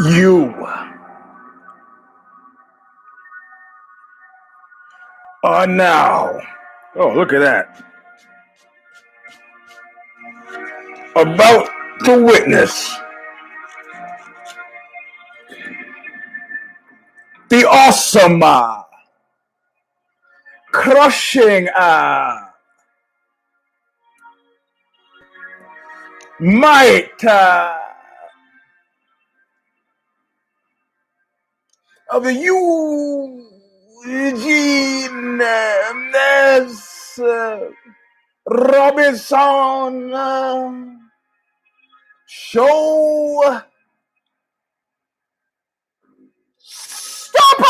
You. Are now, oh, look at that, about to witness the awesome, uh, crushing, uh, might uh, of the Eugene S. Robinson uh, Show Stomper!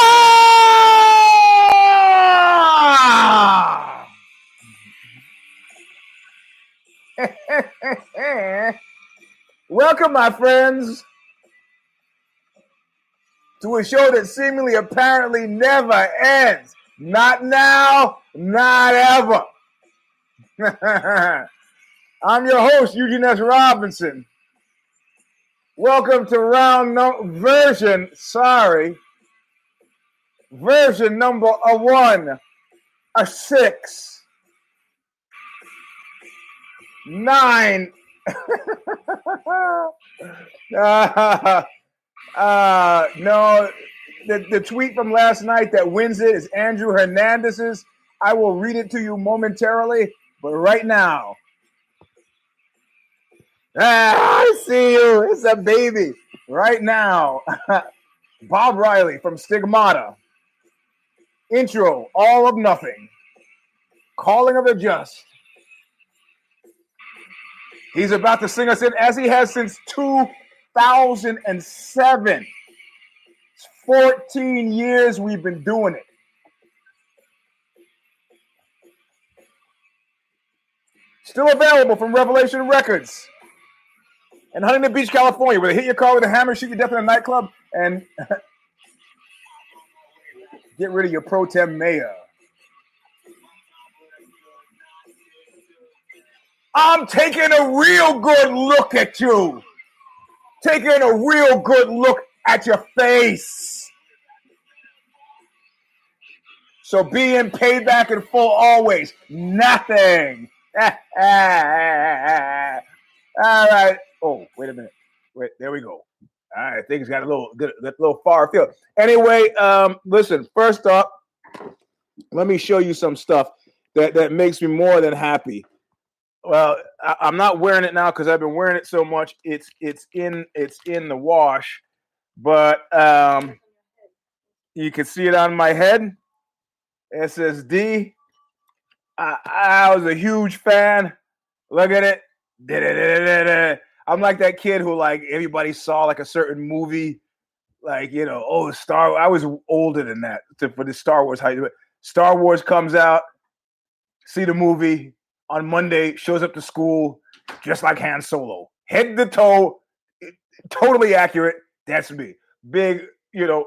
Welcome, my friends, to a show that seemingly apparently never ends. Not now, not ever. I'm your host, Eugene S. Robinson. Welcome to round no- version, sorry, version number a one, a six, nine. uh, uh, no, the, the tweet from last night that wins it is Andrew Hernandez's. I will read it to you momentarily, but right now, ah, I see you. It's a baby. Right now, Bob Riley from Stigmata. Intro, All of Nothing. Calling of the Just. He's about to sing us in as he has since 2007. It's 14 years we've been doing it. Still available from Revelation Records in Huntington Beach, California, where they hit your car with a hammer, shoot you death in a nightclub, and get rid of your pro tem mayor. I'm taking a real good look at you. Taking a real good look at your face. So being paid back in full always. Nothing. All right. Oh, wait a minute. Wait, there we go. All right, things got a little good, a little far field. Anyway, um, listen. First up, let me show you some stuff that that makes me more than happy. Well, I, I'm not wearing it now because I've been wearing it so much. It's it's in it's in the wash, but um, you can see it on my head. SSD. I, I was a huge fan. Look at it. I'm like that kid who like everybody saw like a certain movie, like you know, oh Star. I was older than that to, for the Star Wars. You? Star Wars comes out, see the movie on Monday, shows up to school just like Han Solo, head to toe, totally accurate. That's me. Big, you know,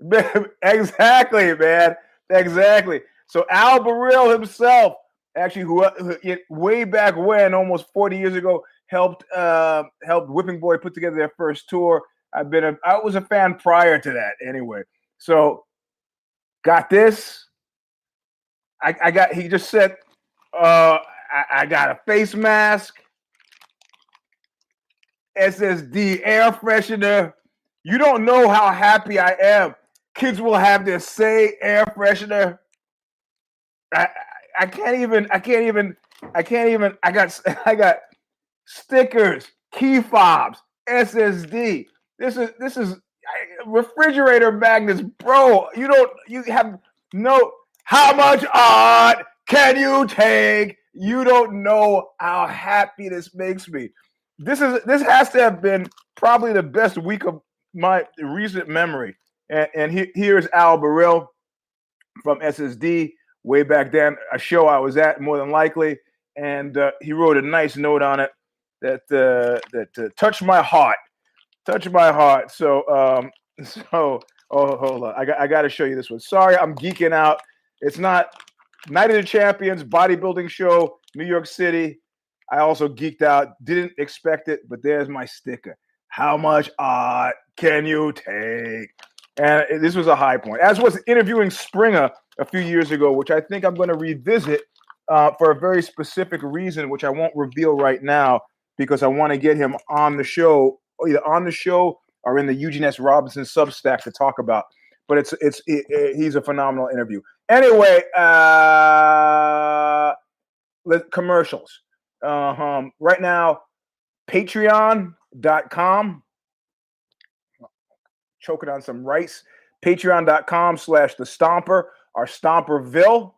exactly, man, exactly. So Al Barile himself, actually, who, who way back when, almost 40 years ago, helped uh, helped Whipping Boy put together their first tour. I've been a I was a fan prior to that anyway. So got this. I, I got he just said uh I, I got a face mask, SSD air freshener. You don't know how happy I am. Kids will have their say air freshener. I, I can't even I can't even I can't even I got I got stickers, key fobs, SSD. This is this is refrigerator magnets, bro. You don't you have no how much art can you take? You don't know how happy this makes me. This is this has to have been probably the best week of my recent memory. And, and he, here's Al Barile from SSD way back then, a show I was at more than likely, and uh, he wrote a nice note on it that uh, that uh, touched my heart, touched my heart. So um, so oh hold on, I got I got to show you this one. Sorry, I'm geeking out. It's not Night of the Champions bodybuilding show, New York City. I also geeked out. Didn't expect it, but there's my sticker. How much art can you take? And this was a high point, as was interviewing Springa a few years ago, which I think I'm going to revisit uh, for a very specific reason, which I won't reveal right now because I want to get him on the show, either on the show or in the Eugene S. Robinson Substack to talk about. But it's it's it, it, he's a phenomenal interview. Anyway, uh, commercials. Uh, um, right now, Patreon.com. Choking on some rice. Patreon.com slash the Stomper or Stomperville.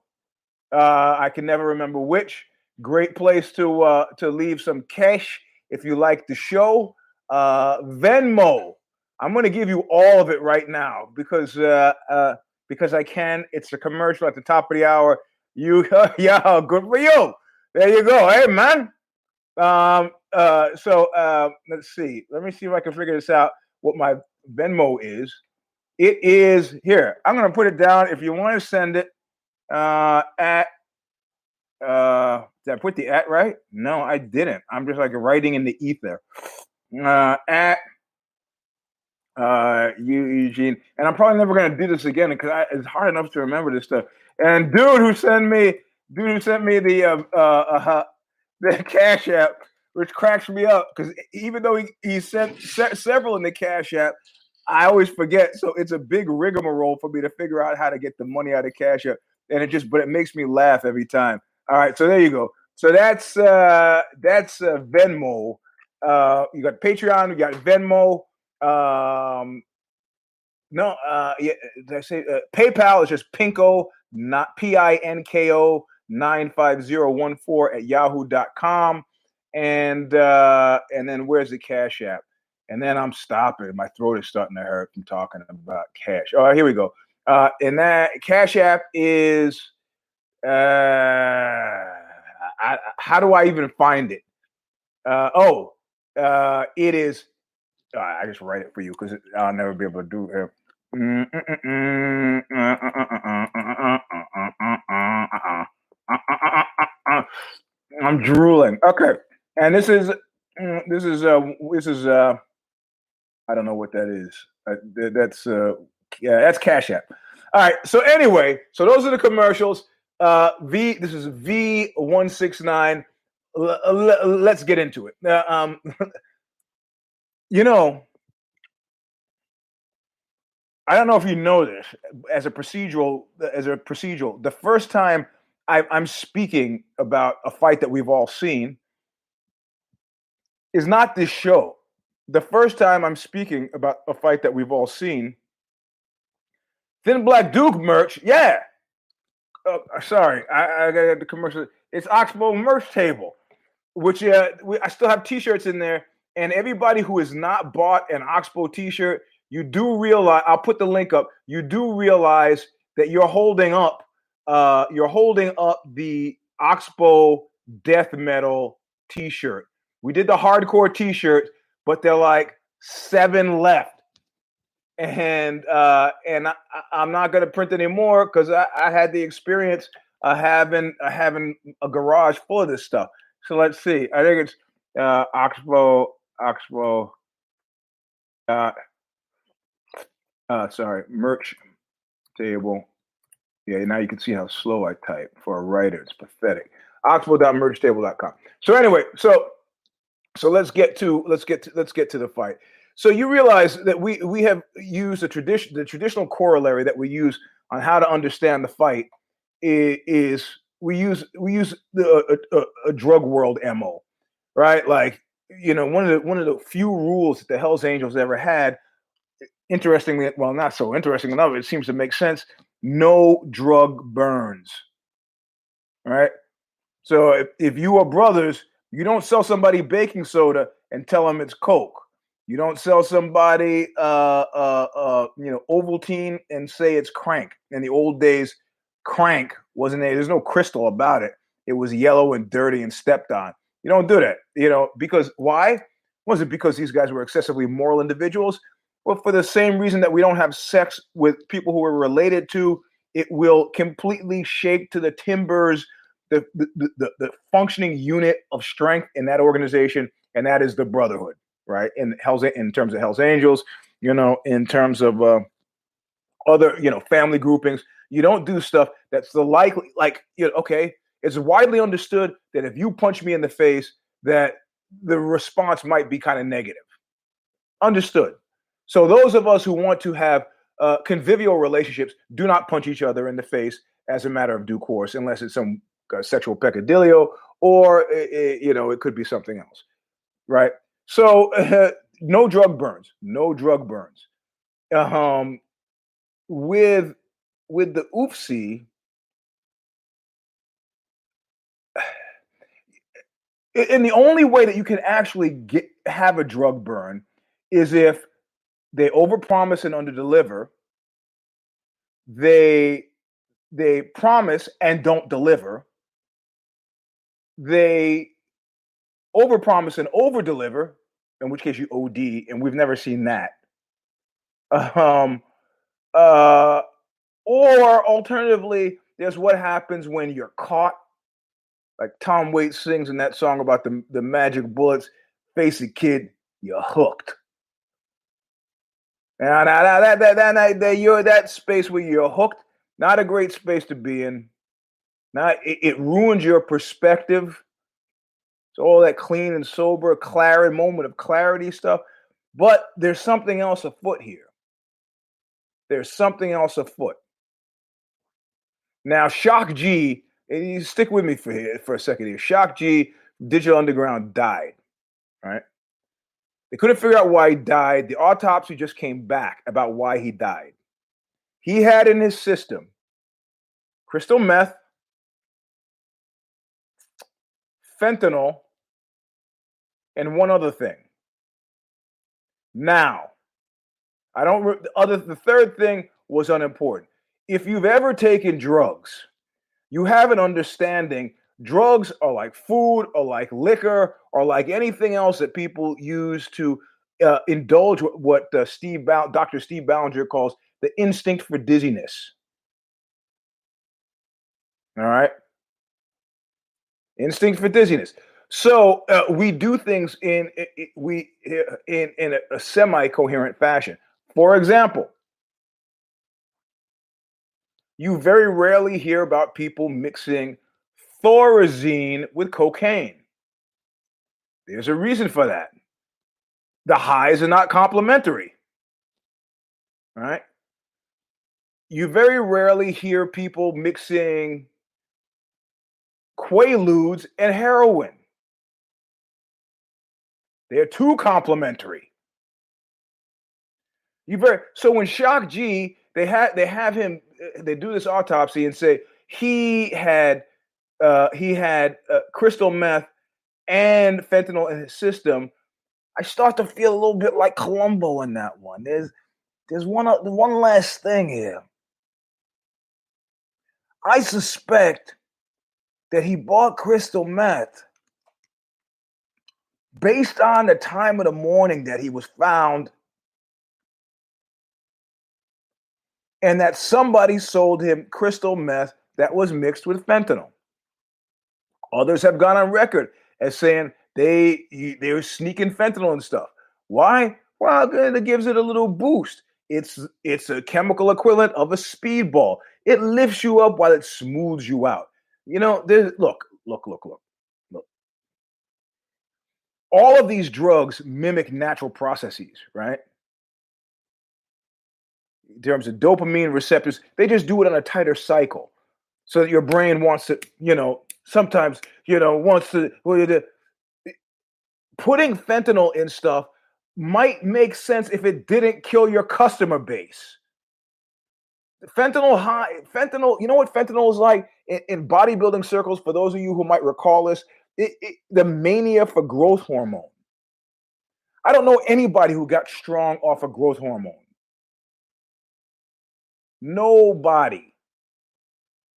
Uh, I can never remember which. Great place to uh, to leave some cash if you like the show. Uh, Venmo. I'm going to give you all of it right now because uh, uh, because I can. It's a commercial at the top of the hour. You, yeah, good for you. There you go. Hey, man. Um, uh, so uh, let's see. Let me see if I can figure this out. What my Venmo is? It is here. I'm going to put it down. If you want to send it uh, at uh, did I put the at right? No, I didn't. I'm just like writing in the ether. Uh, at uh, you, Eugene, and I'm probably never gonna do this again because it's hard enough to remember this stuff. And dude who sent me, dude who sent me the uh, uh, uh the Cash App, which cracks me up because even though he, he sent se- several in the Cash App, I always forget. So it's a big rigmarole for me to figure out how to get the money out of Cash App, and it just but it makes me laugh every time. All right, so there you go. So that's uh that's uh, Venmo. Uh, you got Patreon, you got Venmo. Um, no, uh, yeah, did I say uh, PayPal is just Pinko, not P I N K O nine five zero one four at yahoo.com. And uh, and then where's the Cash App? And then I'm stopping. My throat is starting to hurt from talking about cash. All right, here we go. Uh, and that Cash App is uh, I, how do I even find it? Uh, oh, uh, it is uh, I just write it for you because I'll never be able to do it. I'm drooling. Okay, and this is this is uh this is uh I don't know what that is. Uh, that's uh yeah that's Cash App. All right. So anyway, so those are the commercials. Uh, V. This is V one six nine. Let's get into it. Uh, um, You know, I don't know if you know this as a procedural as a procedural. The first time I, I'm speaking about a fight that we've all seen is not this show. The first time I'm speaking about a fight that we've all seen, Thin Black Duke merch, yeah. Uh, sorry, I, I got the commercial. It's Oxbow merch table, which uh, we, I still have T-shirts in there and everybody who has not bought an Oxbow t-shirt, you do realize I'll put the link up. You do realize that you're holding up uh you're holding up the Oxbow death metal t-shirt. We did the hardcore t-shirt, but they're like seven left. And uh and I, am not gonna print anymore because I, I had the experience of having uh, having a garage full of this stuff. So let's see. I think it's uh Oxbow Oxbow. Uh, uh, sorry, merch table. Yeah, now you can see how slow I type for a writer. It's pathetic. Oxbow.merchtable.com. So anyway, so so let's get to let's get to let's get to the fight. So you realize that we we have used the tradition the traditional corollary that we use on how to understand the fight is, is we use we use the a, a, a drug world mo, right? Like you know, one of the one of the few rules that the Hell's Angels ever had. Interestingly, well, not so interesting enough. It seems to make sense. No drug burns. All right. So if, if you are brothers, you don't sell somebody baking soda and tell them it's Coke. You don't sell somebody, uh, uh, uh, you know, Ovaltine and say it's crank. In the old days, crank wasn't there. There's no crystal about it. It was yellow and dirty and stepped on. You don't do that, you know, because why? Was it because these guys were excessively moral individuals? Well, for the same reason that we don't have sex with people who we're related to, it will completely shake to the timbers the, the, the, the functioning unit of strength in that organization, and that is the brotherhood, right? In Hell's in terms of Hell's Angels, you know, in terms of uh, other, you know, family groupings. You don't do stuff that's the likely, like, you know, okay, it's widely understood that if you punch me in the face, that the response might be kind of negative. Understood. So those of us who want to have uh, convivial relationships do not punch each other in the face as a matter of due course, unless it's some uh, sexual peccadillo or it, you know it could be something else, right? So uh, no drug burns, no drug burns. Um, with with the oopsie, and the only way that you can actually get have a drug burn is if they overpromise and underdeliver. They they promise and don't deliver. They overpromise and overdeliver, in which case you OD, and we've never seen that. Um, uh, or alternatively, there's what happens when you're caught. Like Tom Waits sings in that song about the, the magic bullets. Face it, kid, you're hooked. Now, now, now that, that, that, that, that, you're that space where you're hooked, not a great space to be in. Not, it, it ruins your perspective. It's all that clean and sober, clarity, moment of clarity stuff. But there's something else afoot here. There's something else afoot. Now, Shock G, you stick with me for here for a second here. Shock G, Digital Underground died, right? They couldn't figure out why he died. The autopsy just came back about why he died. He had in his system crystal meth, fentanyl, and one other thing. Now, I don't. Re- other the third thing was unimportant. If you've ever taken drugs, you have an understanding. Drugs are like food, or like liquor, or like anything else that people use to uh, indulge what uh, Steve ba- Dr. Steve Ballinger calls the instinct for dizziness. All right, instinct for dizziness. So uh, we do things in, in we in in a, a semi-coherent fashion. For example, you very rarely hear about people mixing thorazine with cocaine. There's a reason for that. The highs are not complementary. Right? You very rarely hear people mixing quaaludes and heroin. They're too complementary. You very so when Shock G they had they have him they do this autopsy and say he had uh, he had uh, crystal meth and fentanyl in his system. I start to feel a little bit like Columbo in that one. There's there's one one last thing here. I suspect that he bought crystal meth based on the time of the morning that he was found and that somebody sold him crystal meth that was mixed with fentanyl. Others have gone on record as saying they they were sneaking fentanyl and stuff. Why? Well, it gives it a little boost. It's it's a chemical equivalent of a speedball. It lifts you up while it smooths you out. You know, there's look, look, look, look, look. All of these drugs mimic natural processes, right? In terms of dopamine receptors, they just do it on a tighter cycle. So that your brain wants to, you know, sometimes, you know, wants to putting fentanyl in stuff might make sense if it didn't kill your customer base. Fentanyl high, fentanyl, you know what fentanyl is like in, in bodybuilding circles, for those of you who might recall this, it, it, the mania for growth hormone. I don't know anybody who got strong off of growth hormone. Nobody.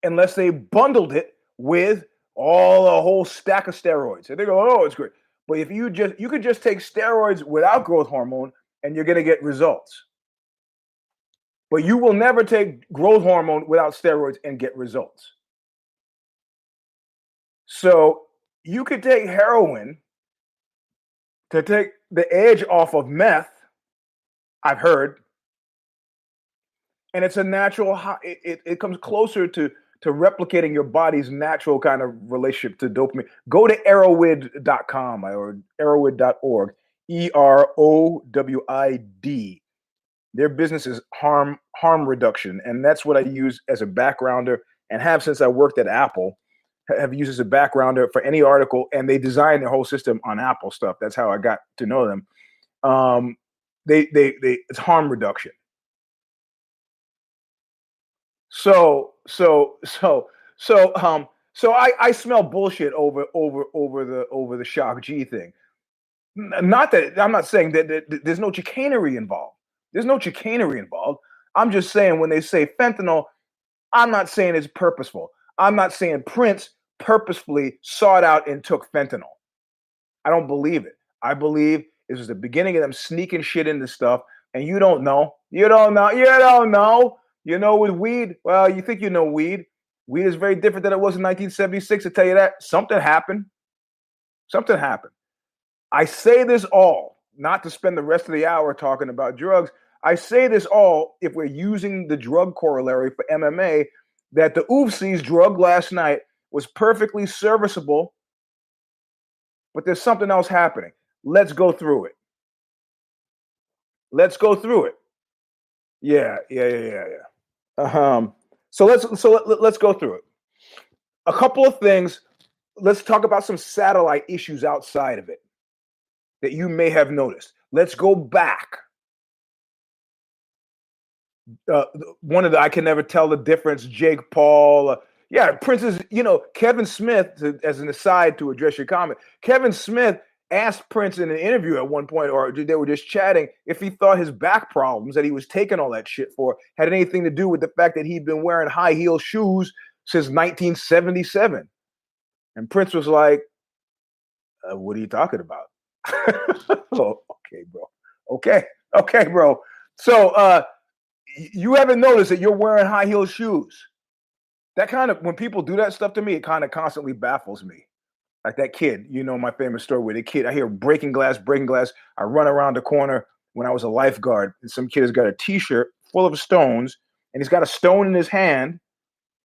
Unless they bundled it with all a whole stack of steroids. And they go, oh, it's great. But if you just you could just take steroids without growth hormone and you're gonna get results. But you will never take growth hormone without steroids and get results. So you could take heroin to take the edge off of meth. I've heard. And it's a natural, it, it, it comes closer to, to replicating your body's natural kind of relationship to dopamine. Go to erowid.com or erowid.org, E R O W I D. Their business is harm harm reduction, and that's what I use as a backgrounder and have since I worked at Apple. Have used as a backgrounder for any article, and they design their whole system on Apple stuff. That's how I got to know them. Um, they they they it's harm reduction. So so so so um so I I smell bullshit over over over the over the shock G thing. Not that I'm not saying that, that there's no chicanery involved. There's no chicanery involved. I'm just saying when they say fentanyl, I'm not saying it's purposeful. I'm not saying Prince purposefully sought out and took fentanyl. I don't believe it. I believe it was the beginning of them sneaking shit into stuff, and you don't know. You don't know. You don't know. You know with weed. Well, you think you know weed. Weed is very different than it was in 1976. To tell you that something happened. Something happened. I say this all not to spend the rest of the hour talking about drugs. I say this all if we're using the drug corollary for MMA that the oofsies drug last night was perfectly serviceable, but there's something else happening. Let's go through it. Let's go through it. Yeah, yeah, yeah, yeah, yeah. Um, so let's so let, let's go through it. A couple of things. Let's talk about some satellite issues outside of it that you may have noticed. Let's go back. Uh, one of the I can never tell the difference. Jake Paul. Uh, yeah, Prince's. You know, Kevin Smith. As an aside to address your comment, Kevin Smith asked Prince in an interview at one point, or they were just chatting, if he thought his back problems that he was taking all that shit for had anything to do with the fact that he'd been wearing high heel shoes since 1977. And Prince was like, uh, What are you talking about? oh, okay, bro. Okay, okay, bro. So uh, you haven't noticed that you're wearing high heel shoes. That kind of when people do that stuff to me, it kind of constantly baffles me like that kid, you know, my famous story with a kid. I hear breaking glass, breaking glass. I run around the corner when I was a lifeguard, and some kid has got a T-shirt full of stones, and he's got a stone in his hand.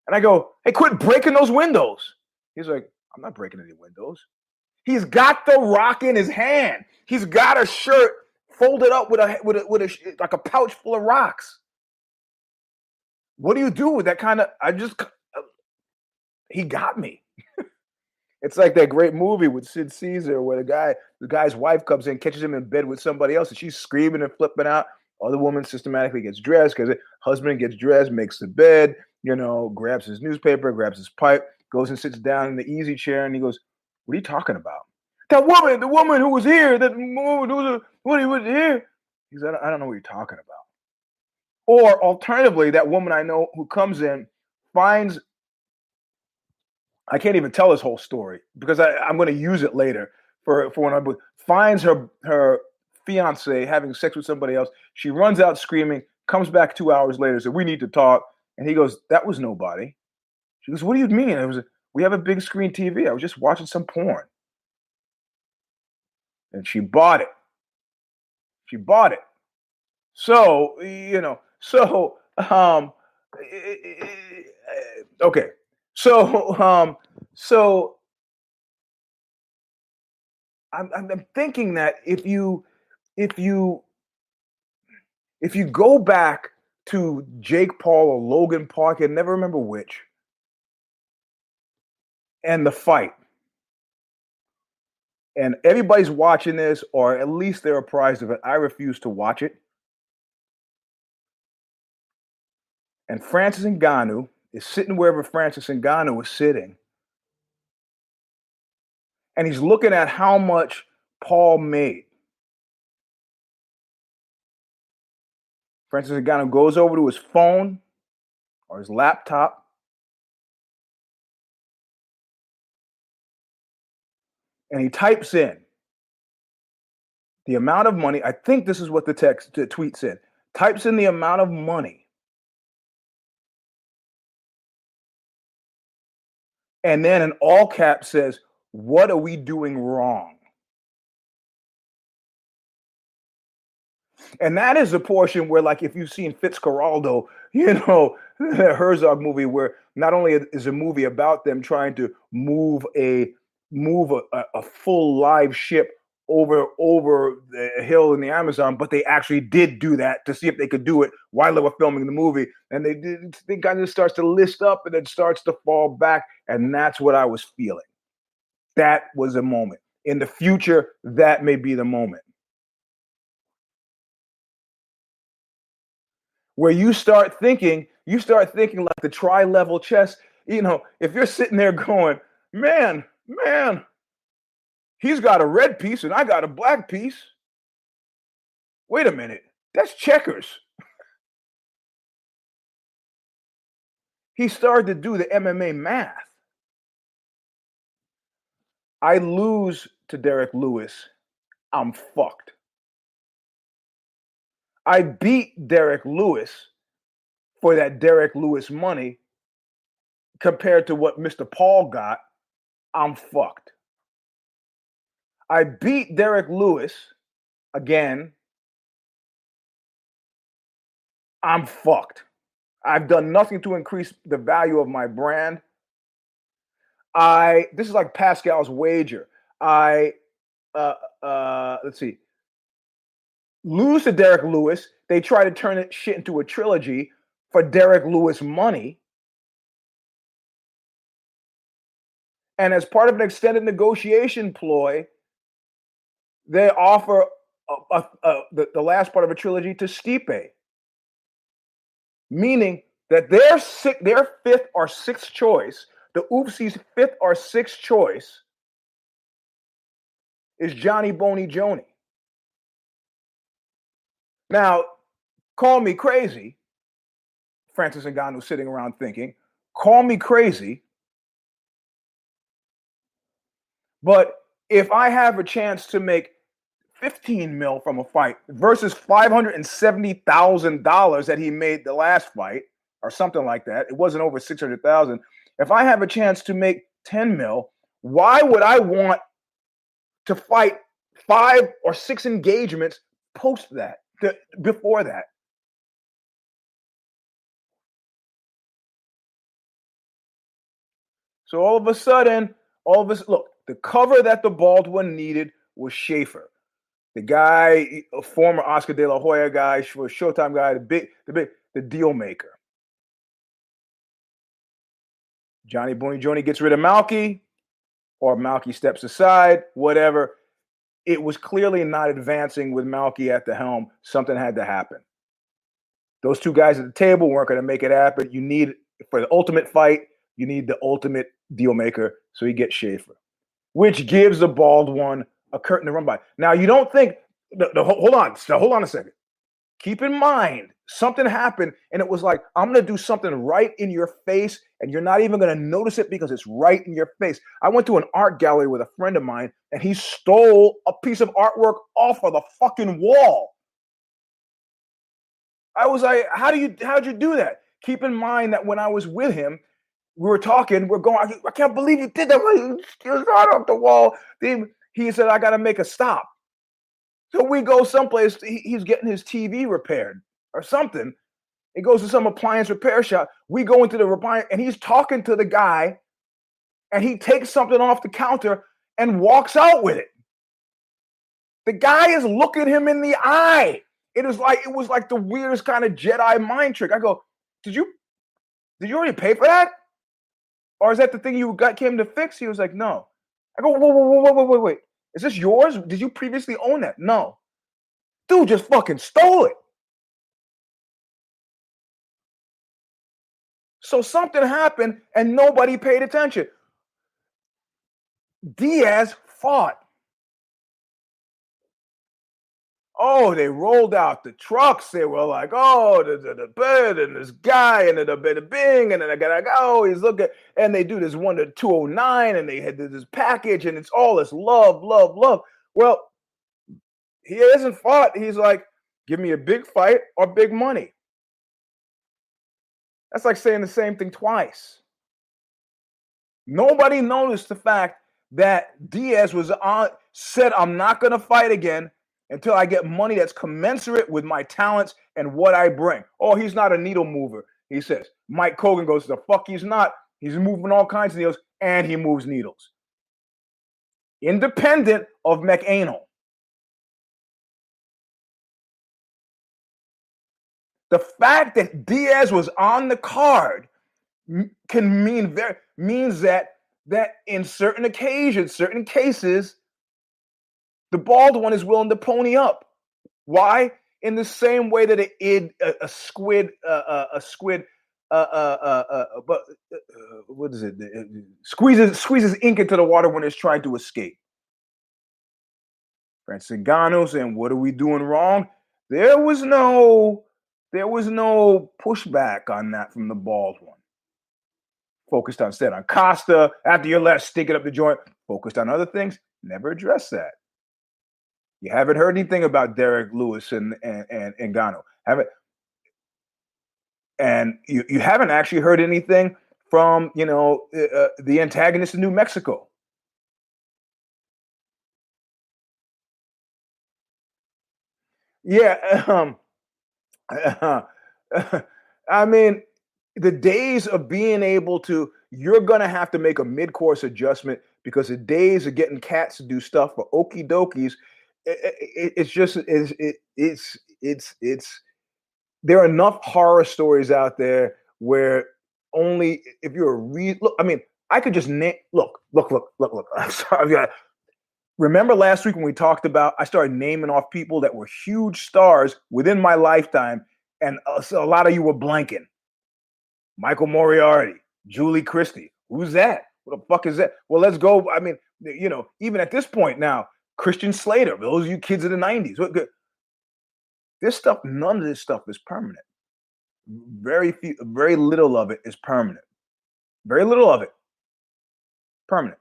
And I go, "Hey, quit breaking those windows!" He's like, "I'm not breaking any windows." He's got the rock in his hand. He's got a shirt folded up with a with a, with a like a pouch full of rocks. What do you do with that kind of? I just uh, he got me. It's like that great movie with Sid Caesar where the guy, the guy's wife comes in, catches him in bed with somebody else, and she's screaming and flipping out. Other woman systematically gets dressed because husband gets dressed, makes the bed, you know, grabs his newspaper, grabs his pipe, goes and sits down in the easy chair, and he goes, "What are you talking about?" That woman, the woman who was here, that woman who was, what was here. He said, "I don't know what you're talking about." Or alternatively, that woman I know who comes in finds I can't even tell his whole story because I, am going to use it later for for when I finds her her fiance having sex with somebody else. She runs out screaming, comes back two hours later, says, "We need to talk." And he goes, "That was nobody." She goes, "What do you mean?" It was. We have a big screen TV. I was just watching some porn, and she bought it. She bought it. So you know. So um. Okay. So, um, so I'm, I'm thinking that if you, if you, if you go back to Jake Paul or Logan Paul, I can never remember which, and the fight, and everybody's watching this, or at least they're apprised of it. I refuse to watch it. And Francis Ngannou is sitting wherever Francis Ngannou was sitting. And he's looking at how much Paul made. Francis Ngannou goes over to his phone or his laptop. And he types in the amount of money. I think this is what the text, the tweet said. Types in the amount of money And then in all caps says, What are we doing wrong? And that is a portion where, like, if you've seen Fitzcarraldo, you know, Herzog movie, where not only is a movie about them trying to move a move a, a full live ship over over the hill in the Amazon, but they actually did do that to see if they could do it while they were filming the movie. And they did they kind of starts to list up and then starts to fall back. And that's what I was feeling. That was a moment. In the future, that may be the moment. Where you start thinking, you start thinking like the tri-level chess, you know, if you're sitting there going, man, man, He's got a red piece and I got a black piece. Wait a minute. That's checkers. he started to do the MMA math. I lose to Derrick Lewis. I'm fucked. I beat Derrick Lewis for that Derrick Lewis money compared to what Mr. Paul got. I'm fucked. I beat Derrick Lewis again. I'm fucked. I've done nothing to increase the value of my brand. I this is like Pascal's wager. I uh uh let's see. Lose to Derrick Lewis. They try to turn it shit into a trilogy for Derrick Lewis money. And as part of an extended negotiation ploy, they offer a, a, a, the, the last part of a trilogy to Stipe, meaning that their six, their fifth or sixth choice, the Oopsie's fifth or sixth choice, is Johnny Boney Joni. Now, call me crazy, Francis and Ngannou sitting around thinking, call me crazy, but if I have a chance to make 15 mil from a fight versus $570,000 that he made the last fight or something like that. It wasn't over 600,000. If I have a chance to make 10 mil, why would I want to fight five or six engagements post that, to, before that? So all of a sudden, all of us look, the cover that the bald one needed was Schaefer the guy, a former Oscar De La Hoya guy, Showtime guy, the big, the big, the deal maker. Johnny Boney Joni gets rid of Malki, or Malki steps aside, whatever. It was clearly not advancing with Malki at the helm. Something had to happen. Those two guys at the table weren't going to make it happen. You need for the ultimate fight, you need the ultimate deal maker. So he gets Schaefer, which gives the bald one a curtain to run by. Now you don't think the, the hold on, hold on a second. Keep in mind something happened, and it was like I'm gonna do something right in your face, and you're not even gonna notice it because it's right in your face. I went to an art gallery with a friend of mine, and he stole a piece of artwork off of the fucking wall. I was like, how do you how'd you do that? Keep in mind that when I was with him, we were talking, we're going, I can't believe you did that. It was off the wall. He said, I got to make a stop. So we go someplace, he's getting his TV repaired or something. He goes to some appliance repair shop. We go into the repair and he's talking to the guy and he takes something off the counter and walks out with it. The guy is looking him in the eye. It is like it was like the weirdest kind of Jedi mind trick. I go, did you did you already pay for that? Or is that the thing you got came to fix? He was like, no. I go, whoa, whoa, whoa, whoa, wait, wait. Is this yours? Did you previously own that? No. Dude just fucking stole it. So something happened and nobody paid attention. Diaz fought. Oh, they rolled out the trucks. They were like, oh, the, the, the bed and this guy and the, the, the bing. And then I got like, oh, He's looking. And they do this one to 209 and they had this package and it's all this love, love, love. Well, he hasn't fought. He's like, give me a big fight or big money. That's like saying the same thing twice. Nobody noticed the fact that Diaz was on said, I'm not going to fight again until I get money that's commensurate with my talents and what I bring. Oh, he's not a needle mover, he says. Mike Kogan goes, The fuck he's not. He's moving all kinds of needles and he moves needles. Independent of McAnal. The fact that Diaz was on the card can mean very means that that in certain occasions, certain cases, the bald one is willing to pony up. Why? In the same way that a, a, a squid, uh, uh, a squid, uh, uh, uh, uh but what is it? Squeezes squeezes ink into the water when it's trying to escape. Francis Ngannou saying, "What are we doing wrong?" There was no, there was no pushback on that from the bald one. Focused on instead on Costa after your left, sticking up the joint. Focused on other things. Never addressed that. You haven't heard anything about Derrick Lewis and and and, and Ngannou. Haven't and you, you haven't actually heard anything from you know uh, uh the antagonist in New Mexico. Yeah, um, I mean, the days of being able to, you're gonna have to make a mid-course adjustment because the days of getting cats to do stuff for okie dokies it, it's just it's it, it's it's it's there are enough horror stories out there where only if you're a real look. I mean, I could just name. Look, look, look, look, look. I'm sorry. i remember last week when we talked about? I started naming off people that were huge stars within my lifetime, and uh, a, a lot of you were blanking. Michael Moriarty, Julie Christie. Who's that? What the fuck is that? Well, let's go. I mean, you know, even at this point now, Christian Slater, those of you kids of the 90s. What good? This stuff, none of this stuff is permanent. Very few, very little of it is permanent. Very little of it. Permanent.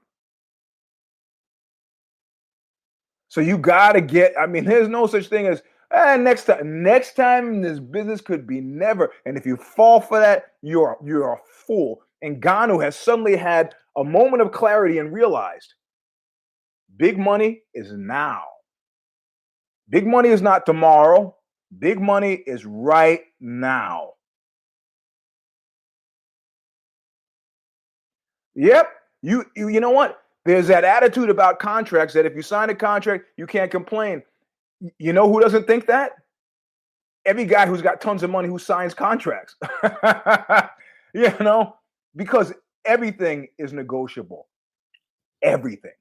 So you gotta get, I mean, there's no such thing as eh, next time, next time this business could be never. And if you fall for that, you're you're a fool. And Ngannou has suddenly had a moment of clarity and realized Big money is now. Big money is not tomorrow. Big money is right now. Yep. You, you you know what? There's that attitude about contracts that if you sign a contract, you can't complain. You know who doesn't think that? Every guy who's got tons of money who signs contracts. you know, because everything is negotiable. Everything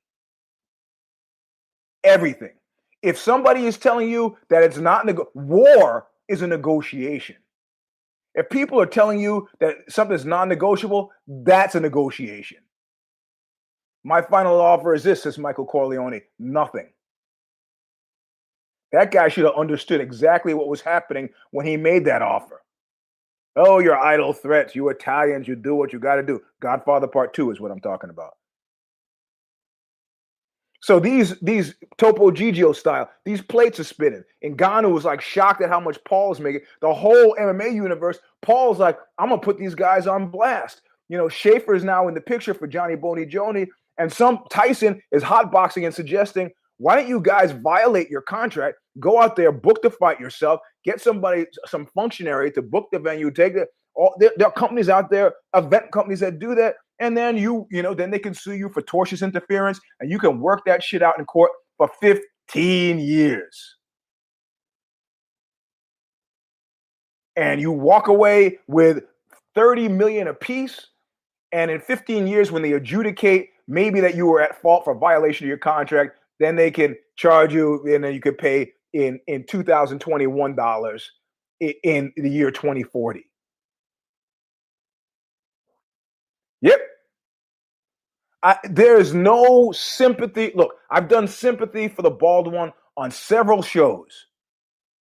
everything. If somebody is telling you that it's not nego- war is a negotiation. If people are telling you that something's non-negotiable, that's a negotiation. My final offer is this, says Michael Corleone. Nothing. That guy should have understood exactly what was happening when he made that offer. Oh, your idle threats. You Italians, you do what you got to do. Godfather Part Two is what I'm talking about. So these these Topo Gigio style, these plates are spinning. And Ngannou was like shocked at how much Paul's making. The whole MMA universe, Paul's like, I'm gonna put these guys on blast. You know, Schaefer is now in the picture for Johnny Boney Joni, and some Tyson is hotboxing and suggesting, why don't you guys violate your contract? Go out there, book the fight yourself, get somebody, some functionary to book the venue, take it. All there, there are companies out there, event companies that do that and then you, you know, then they can sue you for tortious interference, and you can work that shit out in court for 15 years. And you walk away with 30 million apiece. And in 15 years, when they adjudicate maybe that you were at fault for violation of your contract, then they can charge you, and then you could pay in in 2021 dollars in the year 2040. Yep. I, there is no sympathy. Look, I've done sympathy for the bald one on several shows,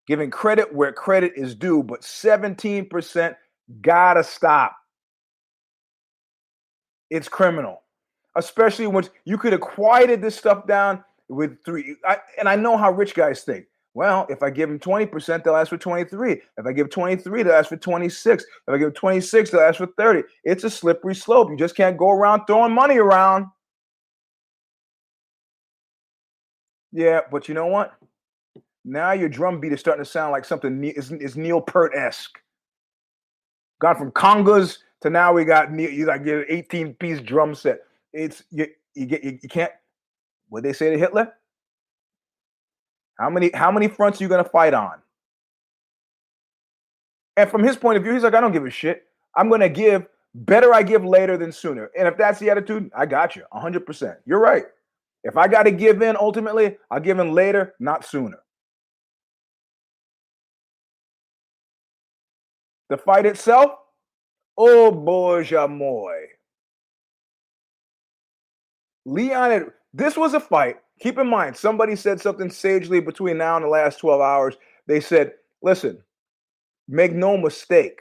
giving credit where credit is due, but 17% gotta stop. It's criminal, especially when you could have quieted this stuff down with three. I, and I know how rich guys think. Well, if I give them 20%, they'll ask for 23. If I give 23, they'll ask for 26. If I give 26, they'll ask for 30. It's a slippery slope. You just can't go around throwing money around. Yeah, but you know what? Now your drum beat is starting to sound like something is, is Neil Peart esque. Gone from congas to now we got you like an 18 piece drum set. It's you you get you, you can't. What they say to Hitler? How many how many fronts are you gonna fight on? And from his point of view, he's like, I don't give a shit. I'm gonna give better. I give later than sooner. And if that's the attitude, I got you 100. percent You're right. If I got to give in ultimately, I'll give in later, not sooner. The fight itself, oh boy, Jamoy. Leon, this was a fight. Keep in mind, somebody said something sagely between now and the last 12 hours. They said, listen, make no mistake.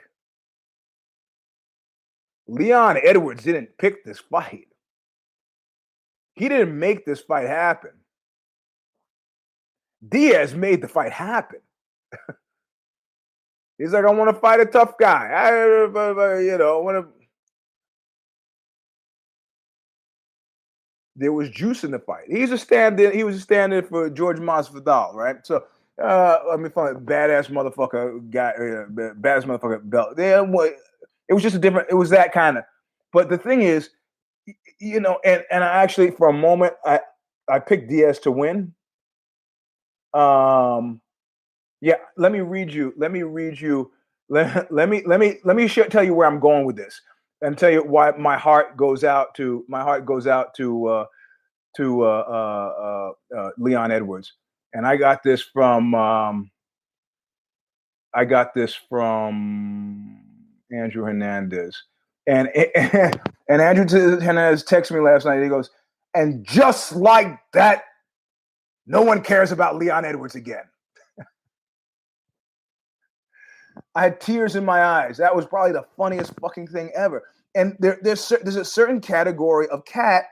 Leon Edwards didn't pick this fight. He didn't make this fight happen. Diaz made the fight happen. He's like, I want to fight a tough guy. I, uh, uh, uh, you know, I want to. There was juice in the fight. He's a stand-in. He was a stand-in for George Masvidal, right? So, uh, let me find badass motherfucker guy, uh, badass motherfucker belt. Yeah, it was just a different. It was that kind of. But the thing is, you know, and and I actually for a moment I I picked Diaz to win. Um, yeah, let me read you. Let me read you. Let, let me let me let me sh- tell you where I'm going with this, and tell you why my heart goes out to my heart goes out to uh, to uh, uh, uh, uh Leon Edwards, and I got this from um, I got this from Andrew Hernandez, and and, and Andrew Hernandez texted me last night. He goes, and just like that, no one cares about Leon Edwards again. I had tears in my eyes. That was probably the funniest fucking thing ever. And there, there's there's a certain category of cat.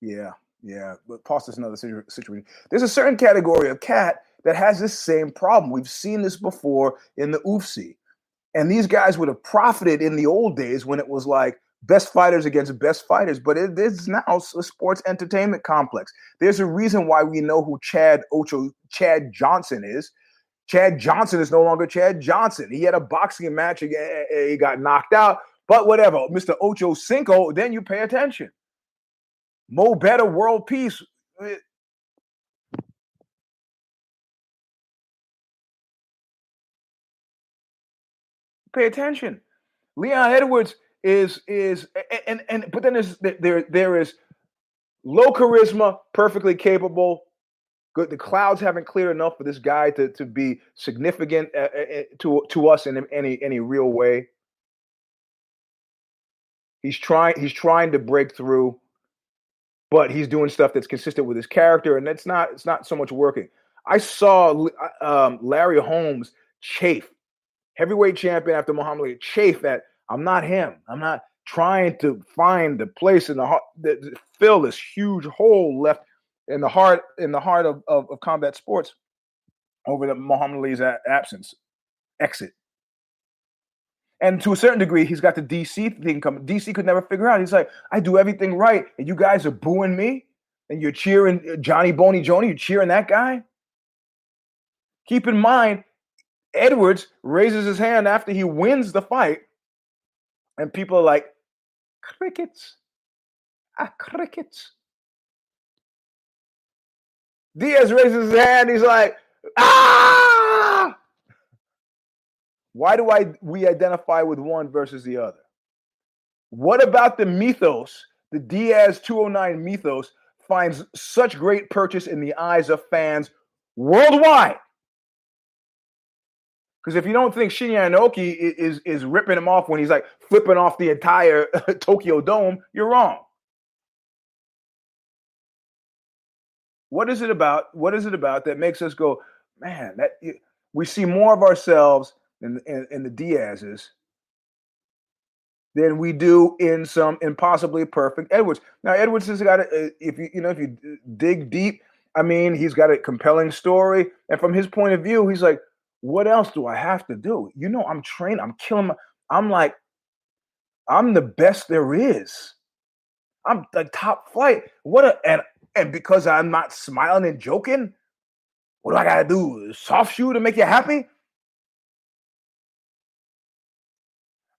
Yeah, yeah. But pause this another situation. There's a certain category of cat that has this same problem. We've seen this before in the UFC. And these guys would have profited in the old days when it was like best fighters against best fighters, but it is now a sports entertainment complex. There's a reason why we know who Chad Ocho Chad Johnson is. Chad Johnson is no longer Chad Johnson. He had a boxing match, he got knocked out, but whatever. Mr. Ocho Cinco, then you pay attention. Mo Better World Peace. Pay attention. Leon Edwards is is and and but then there's there there is low charisma, perfectly capable. The clouds haven't cleared enough for this guy to to be significant uh, uh, uh, to to us in any any real way. He's trying he's trying to break through, but he's doing stuff that's consistent with his character, and it's not it's not so much working. I saw um, Larry Holmes chafe heavyweight champion after Muhammad Ali chafe that I'm not him. I'm not trying to find the place in the heart that fill this huge hole left in the heart in the heart of, of, of combat sports over the Muhammad Ali's absence, exit. And to a certain degree, he's got the DC thing coming. DC could never figure out. He's like, I do everything right, and you guys are booing me, and you're cheering uh, Johnny Boney Joni. You're cheering that guy. Keep in mind, Edwards raises his hand after he wins the fight, and people are like, crickets. Ah, crickets. Diaz raises his hand. He's like, ah! Why do I we identify with one versus the other? What about the mythos, the Diaz 209 mythos, finds such great purchase in the eyes of fans worldwide? Because if you don't think Shinya Aoki is, is ripping him off when he's like flipping off the entire Tokyo Dome, you're wrong. What is it about? What is it about that makes us go, man? That we see more of ourselves in, in, in the Diaz's than we do in some impossibly perfect Edwards. Now Edwards has got a, if you you know if you dig deep, I mean he's got a compelling story, and from his point of view, he's like, what else do I have to do? You know, I'm trained, I'm killing my, I'm like, I'm the best there is. I'm the top flight. What a and and because I'm not smiling and joking, What do I gotta do? Soft shoe to make you happy?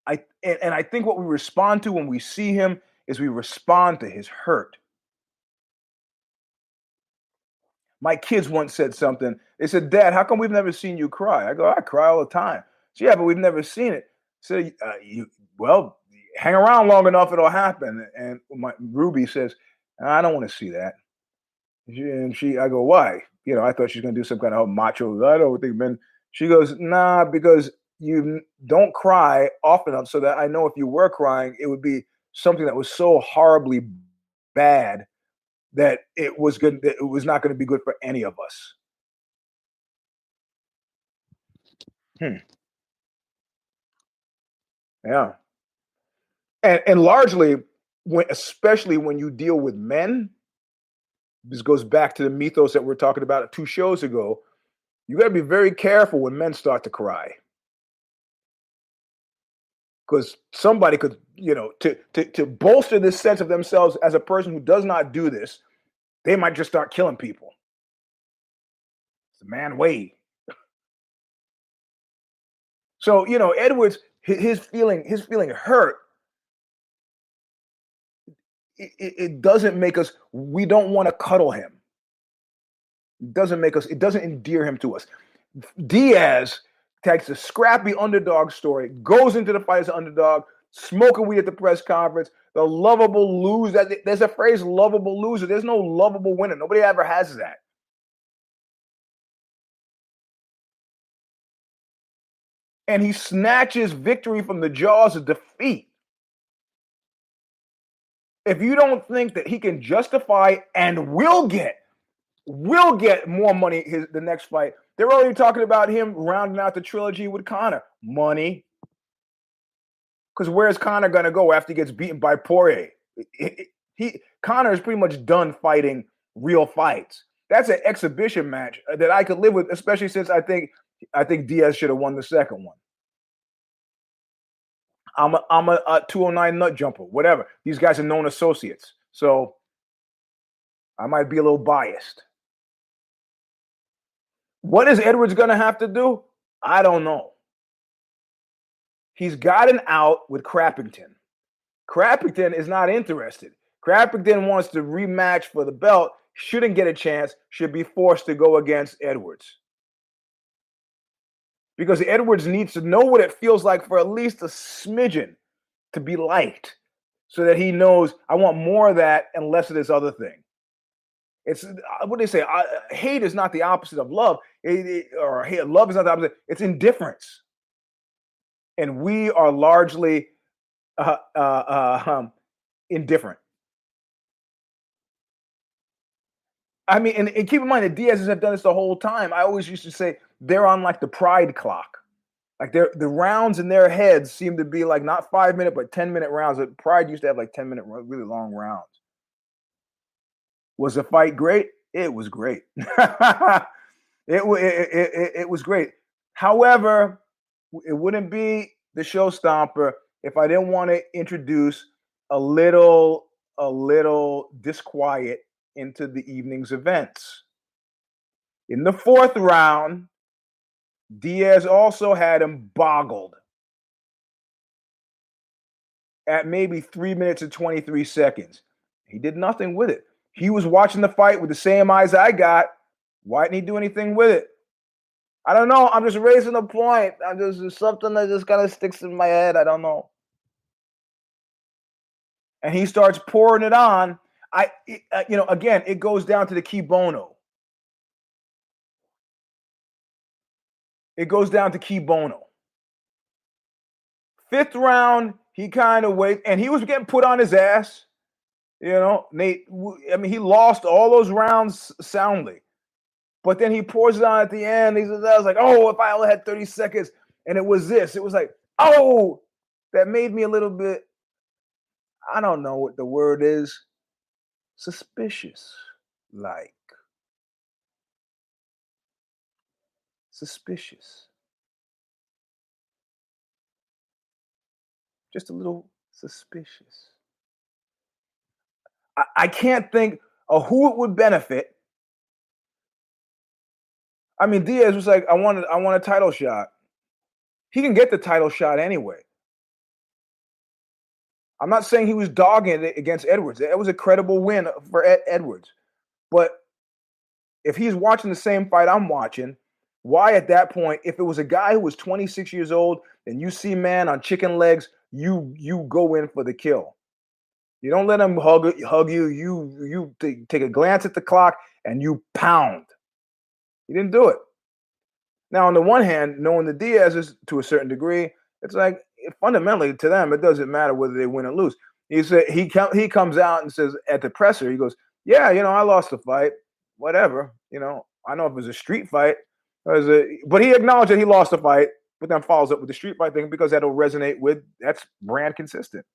I and, and I think what we respond to when we see him is we respond to his hurt. My kids once said something. They said, "Dad, how come we've never seen you cry?" I go, "I cry all the time." So, yeah, but we've never seen it. So, uh, you well, hang around long enough, it'll happen. And my Ruby says, "I don't want to see that." And she, I go, "Why?" You know, I thought she's gonna do some kind of macho. I don't think men. She goes, "Nah, because you don't cry often enough so that I know if you were crying, it would be something that was so horribly bad that it was good that it was not going to be good for any of us. Hmm. Yeah. And and largely when especially when you deal with men, this goes back to the mythos that we are talking about two shows ago. You got to be very careful when men start to cry because somebody could, you know, to, to to bolster this sense of themselves as a person who does not do this, they might just start killing people. It's the man way. So you know, Edwards, his feeling, his feeling hurt. It, it doesn't make us. We don't want to cuddle him. It doesn't make us. It doesn't endear him to us. Diaz takes a scrappy underdog story, goes into the fight as an underdog, smoking weed at the press conference, the lovable loser. There's a phrase, lovable loser. There's no lovable winner. Nobody ever has that. And he snatches victory from the jaws of defeat. If you don't think that he can justify and will get, will get more money his the next fight, they're already talking about him rounding out the trilogy with Conor. Money. Because where's Conor gonna go after he gets beaten by Poirier? He, he Conor is pretty much done fighting real fights. That's an exhibition match uh, that I could live with, especially since I think I think Diaz should have won the second one. I'm a, I'm a, a 209 nut jumper, whatever. These guys are known associates, so I might be a little biased. What is Edwards going to have to do? I don't know. He's got an out with Crappington. Crappington is not interested. Crappington wants to rematch for the belt, shouldn't get a chance, should be forced to go against Edwards. Because Edwards needs to know what it feels like for at least a smidgen to be liked so that he knows I want more of that and less of this other thing. It's uh, what they say. Uh, hate is not the opposite of love, it, it, or hate, love is not the opposite. It's indifference, and we are largely uh, uh, uh, um, indifferent. I mean, and, and, keep in mind that Diaz's have done this the whole time. I always used to say they're on like the pride clock. Like their the rounds in their heads seem to be like not five minute but ten minute rounds. Pride used to have like ten minute really long rounds. Was the fight great? It was great. it, it, it, it was great. However, it wouldn't be the show stomper if I didn't want to introduce a little a little disquiet into the evening's events. In the fourth round, Diaz also had him boggled at maybe three minutes and 23 seconds. He did nothing with it. He was watching the fight with the same eyes I got. Why didn't he do anything with it? I don't know. I'm just raising a point. I'm just something that just kind of sticks in my head. I don't know. And he starts pouring it on. I, uh, you know, again, it goes down to the cui bono. It goes down to cui bono. Fifth round, he kind of wait, and he was getting put on his ass. You know, Nate, I mean, he lost all those rounds soundly. But then he pours it on at the end. He says, I was like, oh, if I only had 30 seconds. And it was this. It was like, oh, that made me a little bit, I don't know what the word is, suspicious. Like, suspicious. Just a little suspicious. I, I can't think of who it would benefit I mean, Diaz was like, I wanted, I want a title shot. He can get the title shot anyway. I'm not saying he was dogging it against Edwards. It was a credible win for Ed- Edwards. But if he's watching the same fight I'm watching, why at that point, if it was a guy who was 26 years old and you see man on chicken legs, you you go in for the kill. You don't let him hug hug you. You you t- take a glance at the clock and you pound. He didn't do it. Now, on the one hand, knowing the Diaz's to a certain degree, it's like fundamentally to them, it doesn't matter whether they win or lose. He said he com- he comes out and says at the presser, he goes, "Yeah, you know, I lost the fight. Whatever. You know, I know if it was a street fight, a, but he acknowledged that he lost the fight, but then follows up with the street fight thing because that'll resonate with that's brand consistent.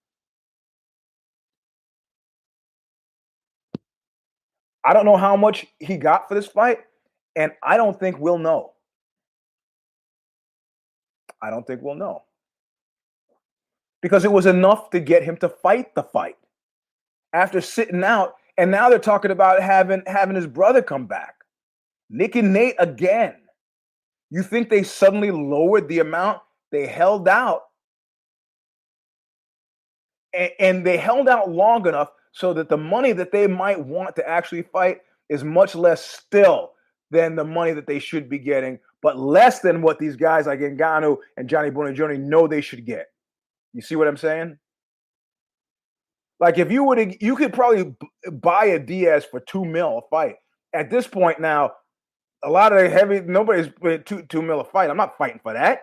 I don't know how much he got for this fight, and I don't think we'll know. I don't think we'll know. Because it was enough to get him to fight the fight after sitting out. And now they're talking about having having his brother come back. Nick and Nate again. You think they suddenly lowered the amount they held out? And, and they held out long enough so that the money that they might want to actually fight is much less still than the money that they should be getting, but less than what these guys like Ngannou and Johnny Buonigiorno know they should get. You see what I'm saying? Like if you would, you could probably buy a Diaz for two mil a fight. At this point now, a lot of the heavy nobody's two two mil a fight. I'm not fighting for that.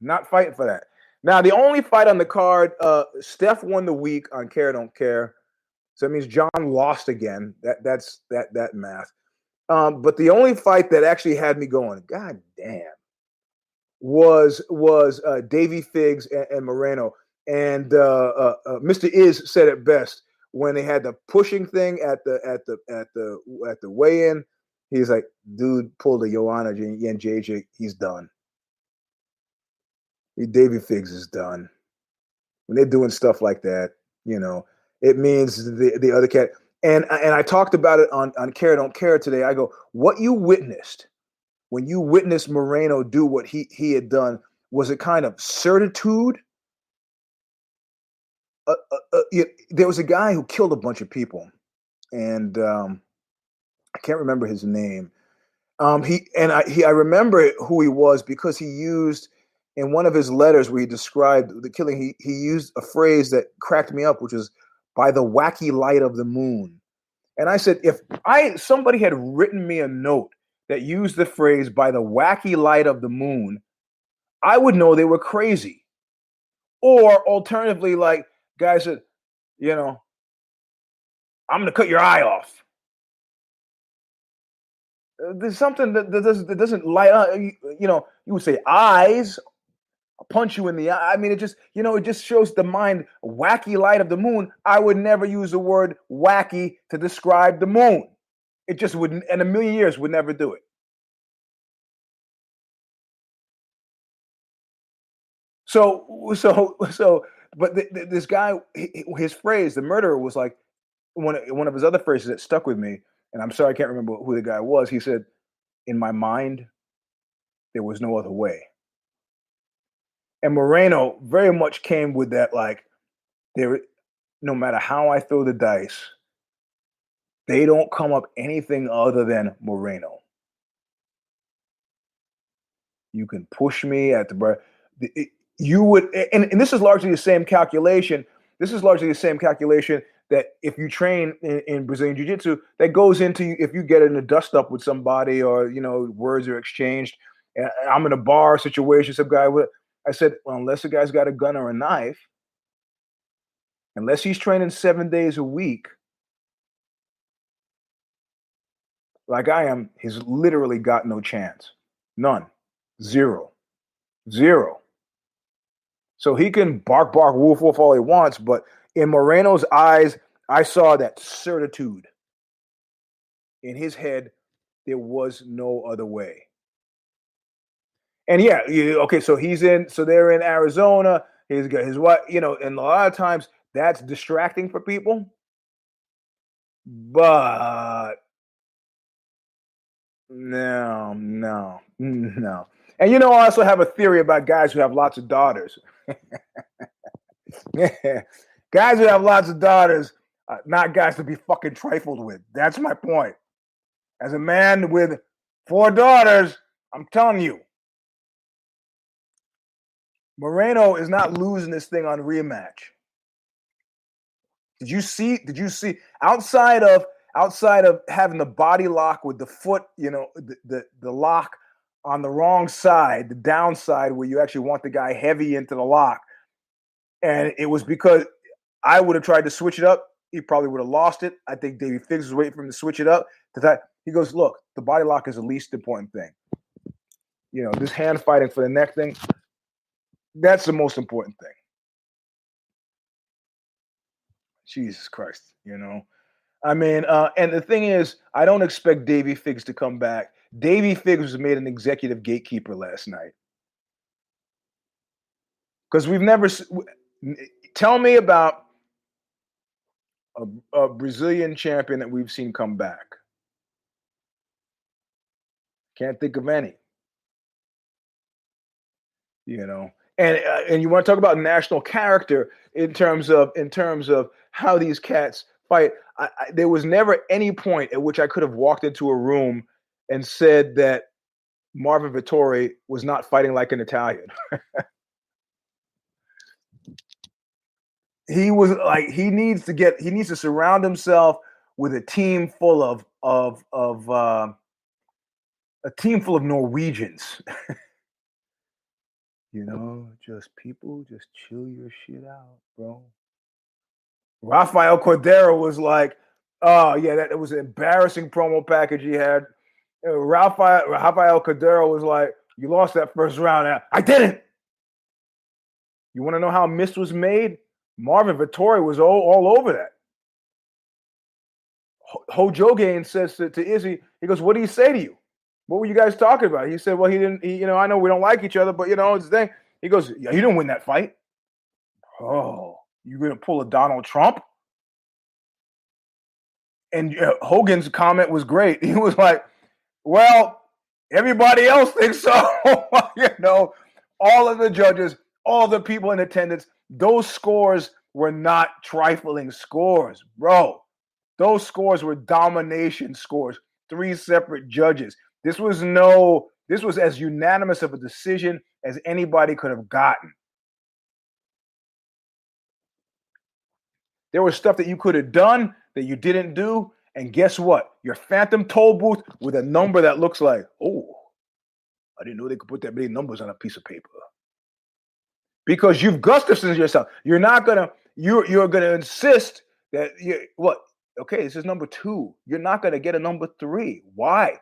Not fighting for that. Now, the only fight on the card, uh, Steph won the week on Care Don't Care. So that means John lost again. That that's that that math. Um, but the only fight that actually had me going, God damn, was was uh, Davy Figs and, and Moreno. And uh, uh, uh Mr. Is said it best when they had the pushing thing at the at the at the at the weigh-in. He's like, dude, pulled a Joanna and JJ. He's done. David Figs is done. When they're doing stuff like that, you know, it means the the other cat. And and I talked about it on on Care Don't Care today. I go, what you witnessed when you witnessed Moreno do what he he had done was a kind of certitude. Uh, uh, uh, it, there was a guy who killed a bunch of people, and um, I can't remember his name. Um, he and I he I remember who he was because he used in one of his letters where he described the killing, he, he used a phrase that cracked me up, which was by the wacky light of the moon. And I said, if I somebody had written me a note that used the phrase by the wacky light of the moon, I would know they were crazy. Or alternatively, like guys said, you know, I'm gonna cut your eye off. Uh, there's something that, that doesn't that doesn't light up. You, you know, you would say eyes punch you in the eye. I mean, it just, you know, it just shows the mind wacky light of the moon. I would never use the word wacky to describe the moon. It just wouldn't, in a million years, would never do it. So, so, so, but th- th- this guy, his phrase, the murderer, was like one of, one of his other phrases that stuck with me. And I'm sorry, I can't remember who the guy was. He said, "In my mind, there was no other way." And Moreno very much came with that, like, there, no matter how I throw the dice, they don't come up anything other than Moreno. You can push me at the bar. you would, and, and this is largely the same calculation. This is largely the same calculation that if you train in, in Brazilian Jiu Jitsu, that goes into if you get in a dust up with somebody or you know words are exchanged. I'm in a bar situation, some guy with I said, well, unless the guy's got a gun or a knife, unless he's training seven days a week, like I am, he's literally got no chance. None. Zero. Zero. So he can bark, bark, woof, woof all he wants, but in Moreno's eyes, I saw that certitude. In his head, there was no other way. And yeah, okay, so he's in, so they're in Arizona. He's got his what, you know, and a lot of times that's distracting for people. But No, no, no. And you know, I also have a theory about guys who have lots of daughters. guys who have lots of daughters, not guys to be fucking trifled with. That's my point. As a man with four daughters, I'm telling you, Moreno is not losing this thing on rematch. Did you see? Did you see outside of outside of having the body lock with the foot, you know, the, the, the lock on the wrong side, the downside where you actually want the guy heavy into the lock. And it was because I would have tried to switch it up. He probably would have lost it. I think Davey Figgs was waiting for him to switch it up. To that, he goes, look, the body lock is the least important thing. You know, this hand fighting for the neck thing, that's the most important thing. Jesus Christ, you know. I mean, uh, and the thing is, I don't expect Davy Figgs to come back. Davy Figgs was made an executive gatekeeper last night because we've never. Tell me about a, a, Brazilian champion that we've seen come back. Can't think of any. You know, and uh, and you want to talk about national character in terms of in terms of how these cats fight. I, I, there was never any point at which I could have walked into a room and said that Marvin Vettori was not fighting like an Italian. he was like he needs to get he needs to surround himself with a team full of of of uh, a team full of Norwegians. you know, just people just chill your shit out, bro. Rafael Cordeiro was like, oh yeah, that it was an embarrassing promo package he had. Rafael Rafael Cordeiro was like, you lost that first round. I didn't. You want to know how mist was made? Marvin Vettori was all, all over that. Ho says to, to Izzy, he goes, What did he say to you? What were you guys talking about? He said, Well, he didn't, he, you know, I know we don't like each other, but you know, it's the thing. He goes, Yeah, you didn't win that fight. Oh, you gonna pull a Donald Trump? And uh, Rogan's comment was great. He was like, "Well, everybody else thinks so." you know, all of the judges, all the people in attendance, those scores were not trifling scores, bro. Those scores were domination scores. Three separate judges. This was no. This was as unanimous of a decision as anybody could have gotten. There was stuff that you could have done that you didn't do. And guess what? Your phantom toll booth with a number that looks like, oh, I didn't know they could put that many numbers on a piece of paper. Because you've Gustafsson yourself. You're not gonna, you're you're gonna insist that you what okay, this is number two. You're not gonna get a number three. Why?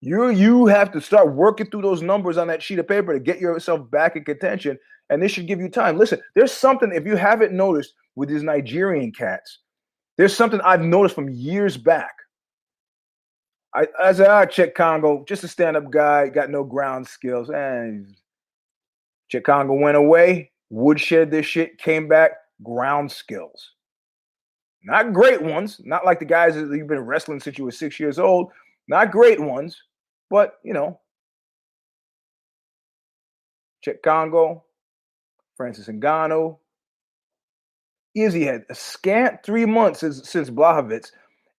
You you have to start working through those numbers on that sheet of paper to get yourself back in contention. And this should give you time. Listen, there's something, if you haven't noticed, with these Nigerian cats. There's something I've noticed from years back. I, I said, ah, Cheick Kongo, just a stand-up guy, got no ground skills. And Cheick Kongo went away, woodshed this shit, came back, ground skills. Not great ones, not like the guys that you've been wrestling since you were six years old. Not great ones, but you know. Cheick Kongo, Francis Ngannou, Izzy had a scant three months since, since Blachowicz,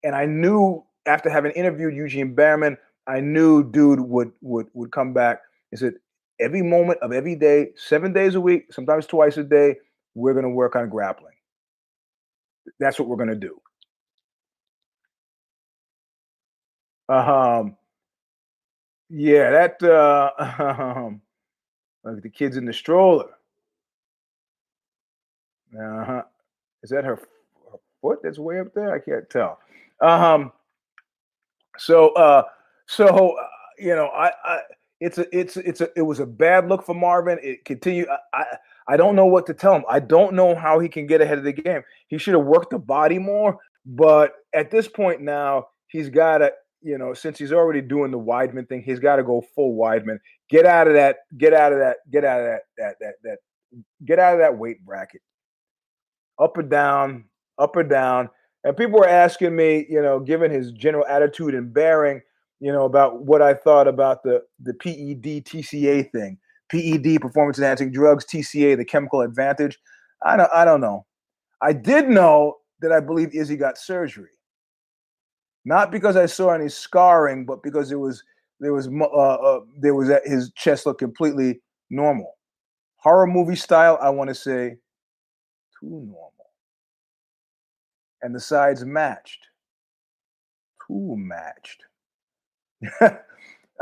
and I knew after having interviewed Eugene Bareman, I knew dude would would would come back and said every moment of every day, seven days a week, sometimes twice a day, we're to work on grappling. That's what we're to do. Um, yeah, that uh, um, like the kids in the stroller. Uh huh. Is that her, her foot that's way up there? I can't tell. Um, so, uh, so uh, you know, I, I, it's a, it's, it's a, it was a bad look for Marvin. It continued. I, I, I don't know what to tell him. I don't know how he can get ahead of the game. He should have worked the body more. But at this point now, he's got to, you know, since he's already doing the Weidman thing, he's got to go full Weidman. Get out of that. Get out of that. Get out of that. That that that. Get out of that weight bracket up or down, up or down. And people were asking me, you know, given his general attitude and bearing, you know, about what I thought about the the PED TCA thing. PED, performance enhancing drugs, TCA, the chemical advantage. I don't I don't know. I did know that I believe Izzy got surgery. Not because I saw any scarring, but because it was there was uh, uh, there was his chest looked completely normal. Horror movie style, I want to say, too normal. And the sides matched. Too matched. uh,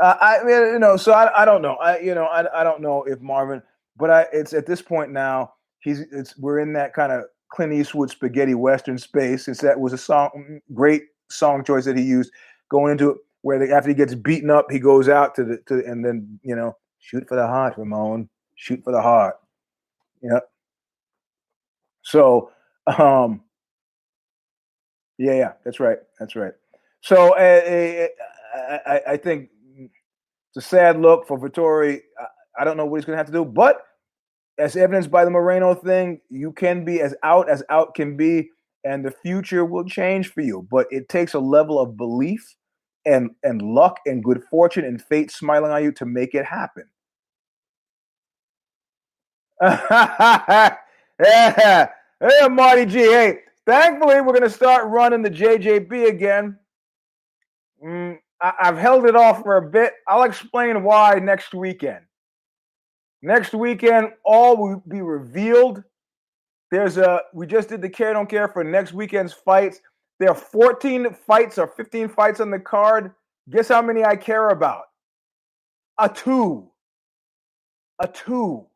I mean, you know, so I, I don't know. I you know I, I don't know if Marvin, but I it's at this point now he's it's we're in that kind of Clint Eastwood spaghetti western space. Since that was a song, great song choice that he used going into it, where the, after he gets beaten up, he goes out to the to and then you know shoot for the heart, Ramon, shoot for the heart. Yeah. So, um, yeah, yeah, that's right, that's right. So, uh, I, I, think it's a sad look for Vettori. I, I don't know what he's going to have to do, but as evidenced by the Moreno thing, you can be as out as out can be, and the future will change for you. But it takes a level of belief and and luck and good fortune and fate smiling on you to make it happen. yeah. Marty G. Hey, thankfully, we're going to start running the JJB again. Mm, I- I've held it off for a bit. I'll explain why next weekend. Next weekend, all will be revealed. There's a we just did the care don't care for next weekend's fights. There are 14 fights or 15 fights on the card. Guess how many I care about? A two. A two.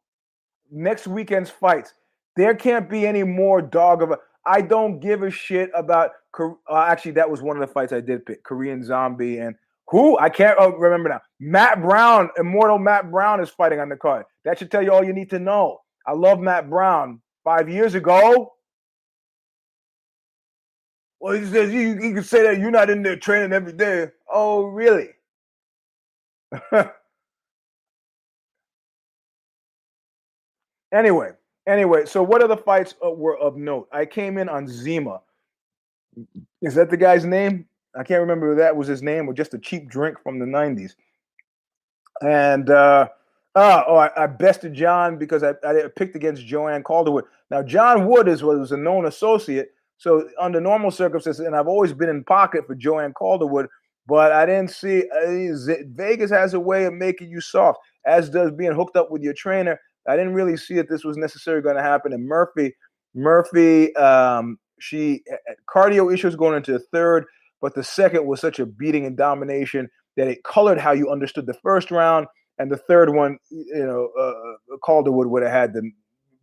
Next weekend's fights. There can't be any more dog of a. I don't give a shit about. Uh, actually, that was one of the fights I did pick. Korean Zombie and who I can't oh, remember now. Matt Brown, immortal Matt Brown, is fighting on the card. That should tell you all you need to know. I love Matt Brown. Five years ago. Well, he says you, you can say that you're not in there training every day. Oh, really? anyway, anyway, so what other fights uh, were of note? I came in on Zima. Is that the guy's name? I can't remember if that was his name or just a cheap drink from the 90s. And uh, uh, oh, I, I, bested John because I, I, picked against Joanne Calderwood. Now, John Wood is was a known associate. So, under normal circumstances, and I've always been in pocket for Joanne Calderwood, but I didn't see uh, Vegas has a way of making you soft, as does being hooked up with your trainer. I didn't really see that this was necessarily going to happen. And Murphy, Murphy, um, she cardio issues going into the third, but the second was such a beating and domination that it colored how you understood the first round. And the third one, you know, uh, uh Calderwood would have had to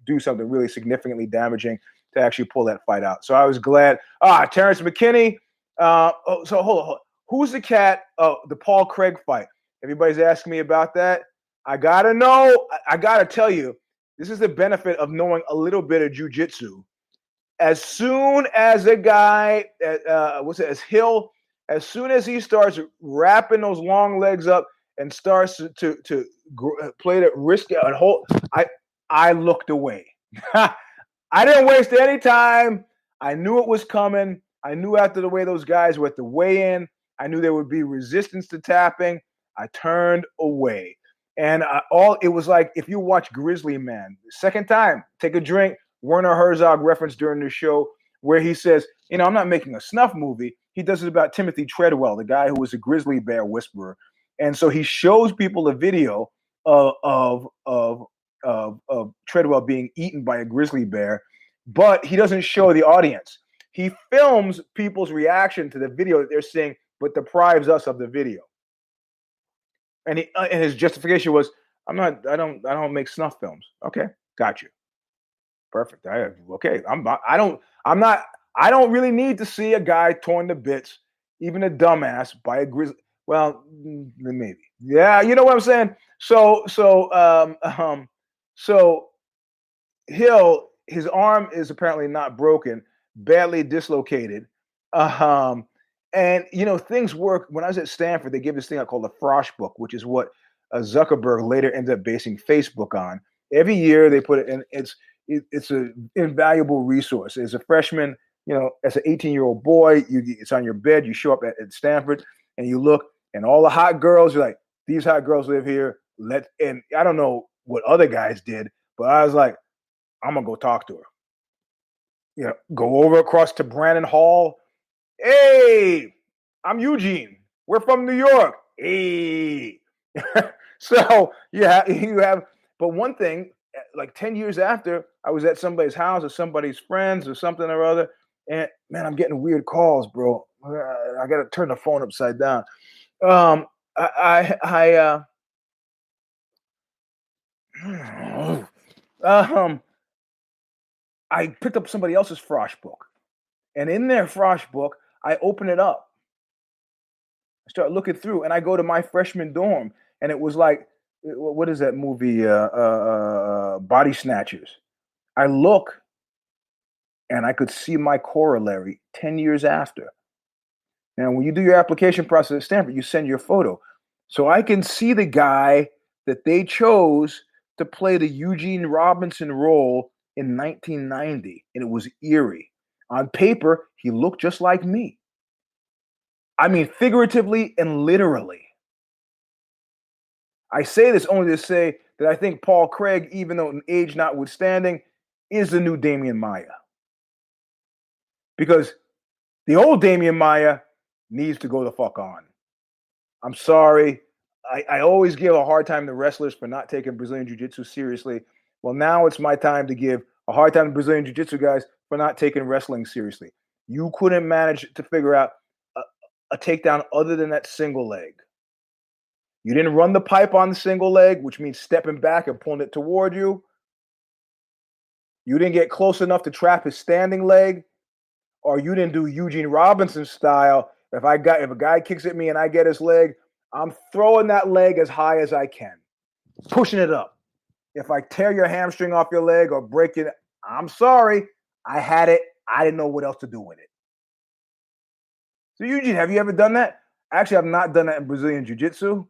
do something really significantly damaging to actually pull that fight out. So I was glad. Ah, Terrence McKinney. Uh, oh, so hold on, hold on. Who's the cat? Oh, the Paul Craig fight. Everybody's asking me about that. I gotta know. I gotta tell you, this is the benefit of knowing a little bit of jujitsu. As soon as a guy, uh, uh what's it, as Hill, as soon as he starts wrapping those long legs up and starts to to, to play that risk and hold, I I looked away. I didn't waste any time. I knew it was coming. I knew after the way those guys were at the weigh in, I knew there would be resistance to tapping. I turned away. And I, all it was like if you watch Grizzly Man, second time, take a drink. Werner Herzog reference during the show where he says, you know, I'm not making a snuff movie. He does it about Timothy Treadwell, the guy who was a grizzly bear whisperer. And so he shows people a video of of of of, of Treadwell being eaten by a grizzly bear, but he doesn't show the audience. He films people's reaction to the video that they're seeing, but deprives us of the video. And he uh, and his justification was, "I'm not. I don't. I don't make snuff films." Okay, got you. Perfect. I okay. I'm. I don't. I'm not. I don't really need to see a guy torn to bits, even a dumbass, by a grizzly. Well, mm, maybe. Yeah, you know what I'm saying. So so um um so Hill, his arm is apparently not broken, badly dislocated. Um, and you know, things work. When I was at Stanford, they give this thing I call the Frosh book, which is what uh, Zuckerberg later ended up basing Facebook on. Every year they put it in. It's it, it's an invaluable resource. As a freshman, you know, as an 18 year old boy, you it's on your bed. You show up at, at Stanford and you look. and all the hot girls You're like, these hot girls live here. Let and I don't know what other guys did, but I was like, I'm gonna go talk to her. You know, go over across to Branner Hall. Hey, I'm Eugene. We're from New York. Hey. so yeah, you have. But one thing, eh, like ten years after, I was at somebody's house or somebody's friends or something or other, and man, I'm getting weird calls, bro. I got to turn the phone upside down. Um, I, I, I, uh, um, I picked up somebody else's Frosh book, and in their Frosh book, I open it up. I start looking through, and I go to my freshman dorm, and it was like, what is that movie? Uh, uh, uh, Body Snatchers. I look, and I could see my corollary ten years after. Now, when you do your application process at Stanford, you send your photo. So I can see the guy that they chose to play the Eugene Robinson role in 1990, and it was eerie. On paper, he looked just like me. I mean, figuratively and literally. I say this only to say that I think Paul Craig, even though age notwithstanding, is the new Demian Maia. Because the old Demian Maia needs to go the fuck on. I'm sorry. I, I always give a hard time to wrestlers for not taking Brazilian Jiu Jitsu seriously. Well, now it's my time to give a hard time to Brazilian Jiu Jitsu guys for not taking wrestling seriously. You couldn't manage to figure out a, a takedown other than that single leg. You didn't run the pipe on the single leg, which means stepping back and pulling it toward you. You didn't get close enough to trap his standing leg, or you didn't do Eugene Robinson style if I got if a guy kicks at me and I get his leg, I'm throwing that leg as high as I can, pushing it up. If I tear your hamstring off your leg or break it, I'm sorry. I had it. I didn't know what else to do with it. So Eugene, have you ever done that? Actually, I've not done that in Brazilian Jiu-Jitsu,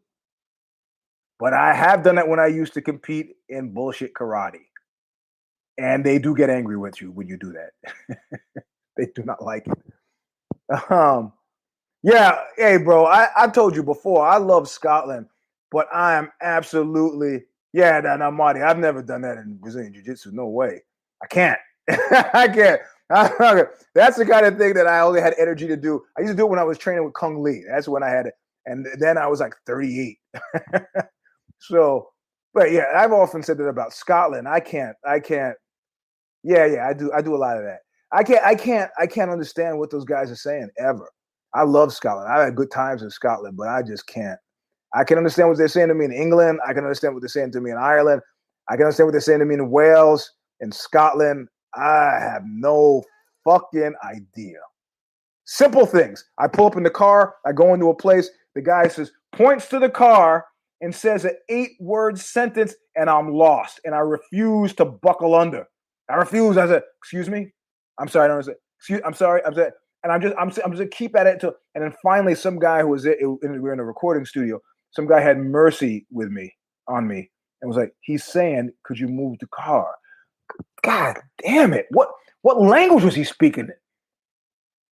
but I have done that when I used to compete in bullshit karate. And they do get angry with you when you do that. they do not like it. Um, yeah, hey, bro. I, I told you before, I love Scotland, but I am absolutely yeah, no, no, Marty. I've never done that in Brazilian Jiu Jitsu. No way. I can't. I can't. That's the kind of thing that I only had energy to do. I used to do it when I was training with Cung Le. That's when I had it. And then I was like 38. so, but yeah, I've often said that about Scotland. I can't, I can't. Yeah, yeah, I do. I do a lot of that. I can't, I can't, I can't understand what those guys are saying ever. I love Scotland. I had good times in Scotland, but I just can't. I can understand what they're saying to me in England. I can understand what they're saying to me in Ireland. I can understand what they're saying to me in Wales, in Scotland. I have no fucking idea. Simple things. I pull up in the car, I go into a place, the guy says, points to the car and says an eight word sentence, and I'm lost. And I refuse to buckle under. I refuse. I said, Excuse me? I'm sorry. I don't understand. Excuse, I'm sorry. I'm sorry and I'm just I'm I'm just keep at it until and then finally some guy who was it, it, we were in a recording studio. Some guy had mercy with me on me and was like, he's saying, could you move the car? God damn it! What what language was he speaking?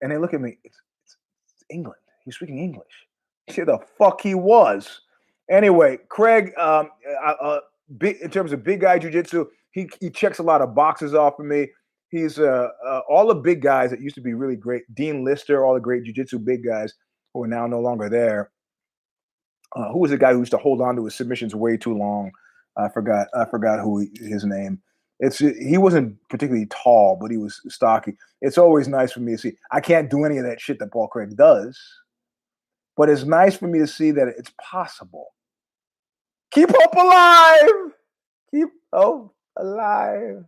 And they look at me. It's, it's, it's England. He's speaking English. See the fuck he was. Anyway, Craig, um, uh, uh, big in terms of big guy jujitsu, he he checks a lot of boxes off of me he's uh, uh, all the big guys that used to be really great. Dean Lister, all the great jiu-jitsu big guys who are now no longer there. Uh, who was the guy who used to hold on to his submissions way too long? I forgot. I forgot who he, his name. It's he wasn't particularly tall, but he was stocky. It's always nice for me to see. I can't do any of that shit that Paul Craig does, but it's nice for me to see that it's possible. Keep hope alive. Keep hope alive.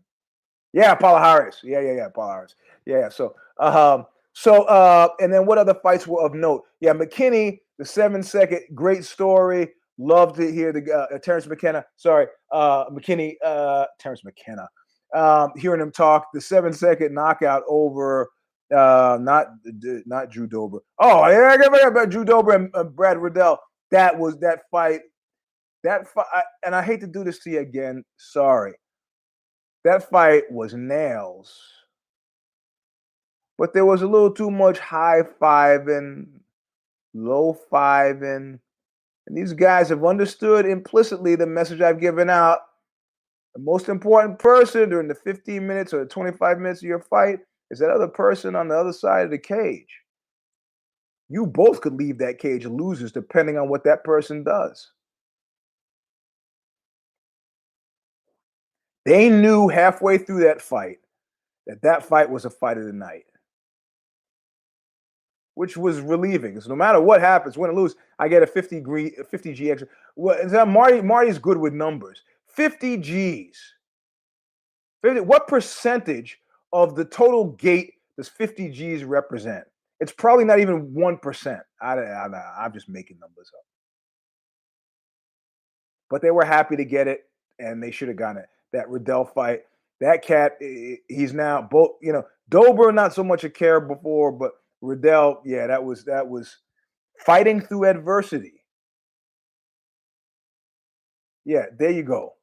Yeah, Paula Harris. Yeah, yeah, yeah, Paula Harris. Yeah, so um, so uh, and then what other fights were of note? Yeah, McKinney, the seven second, great story. Love to hear the uh, Terrence McKenna. Sorry, uh, McKinney, uh, Terrence McKenna. Um, hearing him talk, the seven second knockout over uh, not not Drew Dober. Oh, yeah, I forgot about Drew Dober and uh, Brad Riddell. That was that fight. That fight, and I hate to do this to you again. Sorry, that fight was nails. But there was a little too much high fiving, low five and these guys have understood implicitly the message I've given out. The most important person during the 15 minutes or the 25 minutes of your fight is that other person on the other side of the cage. You both could leave that cage losers depending on what that person does. They knew halfway through that fight that that fight was a fight of the night, which was relieving. So no matter what happens, win or lose, I get a 50 G, 50 G extra. Well, Marty Marty's good with numbers. 50 G's. 50, what percentage of the total gate does 50 G's represent? It's probably not even 1%. I, I, I'm just making numbers up. But they were happy to get it, and they should have gotten it. That Riddell fight, that cat, he's now both, you know, Dober, not so much a care before, but Riddell, yeah, that was, that was fighting through adversity. Yeah, there you go.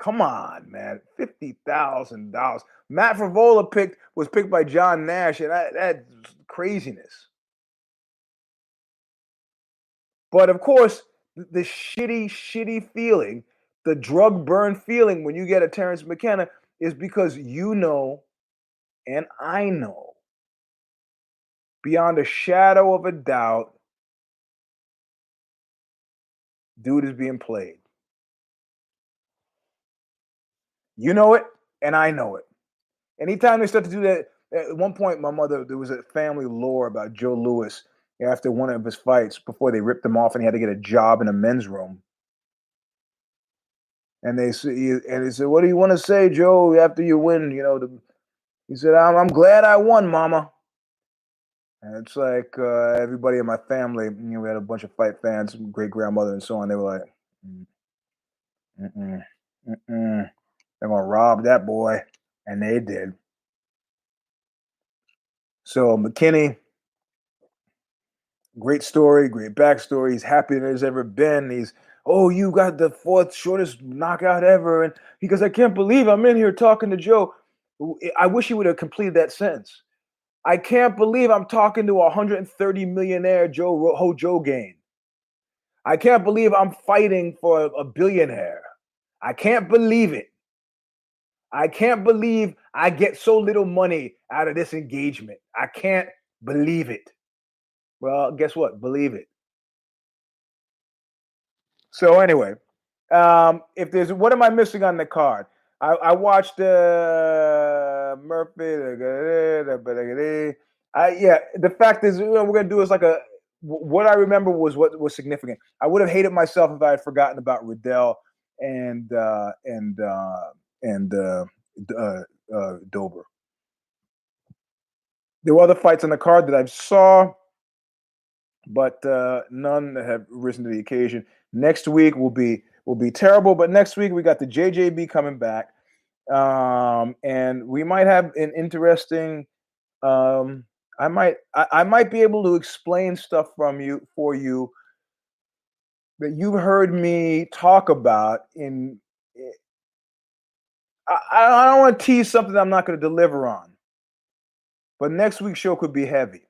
Come on, man. Fifty thousand dollars. Matt Frevola picked was picked by John Nash, and that, that's craziness. But of course, the shitty, shitty feeling, the drug burn feeling when you get a Terrance McKinney is because you know, and I know, beyond a shadow of a doubt, dude is being played. You know it, and I know it. Anytime they start to do that, at one point, my mother, there was a family lore about Joe Louis after one of his fights before they ripped him off and he had to get a job in a men's room. And they and he said, "What do you want to say, Joe? After you win, you know?" The, he said, "I'm, I'm glad I won, Mama." It's like uh, everybody in my family, you know, we had a bunch of fight fans, great grandmother, and so on. They were like, mm, mm-mm, mm-mm. They're gonna rob that boy, and they did. So McKinney, great story, great backstory. He's happier than he's ever been. He's oh, you got the fourth shortest knockout ever, and because I can't believe I'm in here talking to Joe. I wish he would have completed that sentence. I can't believe I'm talking to a 130 millionaire Joe Ho Joe Rogan. I can't believe I'm fighting for a billionaire. I can't believe it. I can't believe I get so little money out of this engagement. I can't believe it. Well, guess what? Believe it. So anyway, um, if there's what am I missing on the card? I, I watched uh, Murphy. I yeah. The fact is, we're gonna do is like a. What I remember was what was significant. I would have hated myself if I had forgotten about Riddell and uh, and uh, and uh, uh, uh, Dober. There were other fights on the card that I saw, but uh, none that have risen to the occasion. Next week will be will be terrible, but next week we got the JJB coming back, um, and we might have an interesting. Um, I might I, I might be able to explain stuff from you for you that you've heard me talk about in I, I don't want to tease something I'm not going to deliver on. But next week's show could be heavy.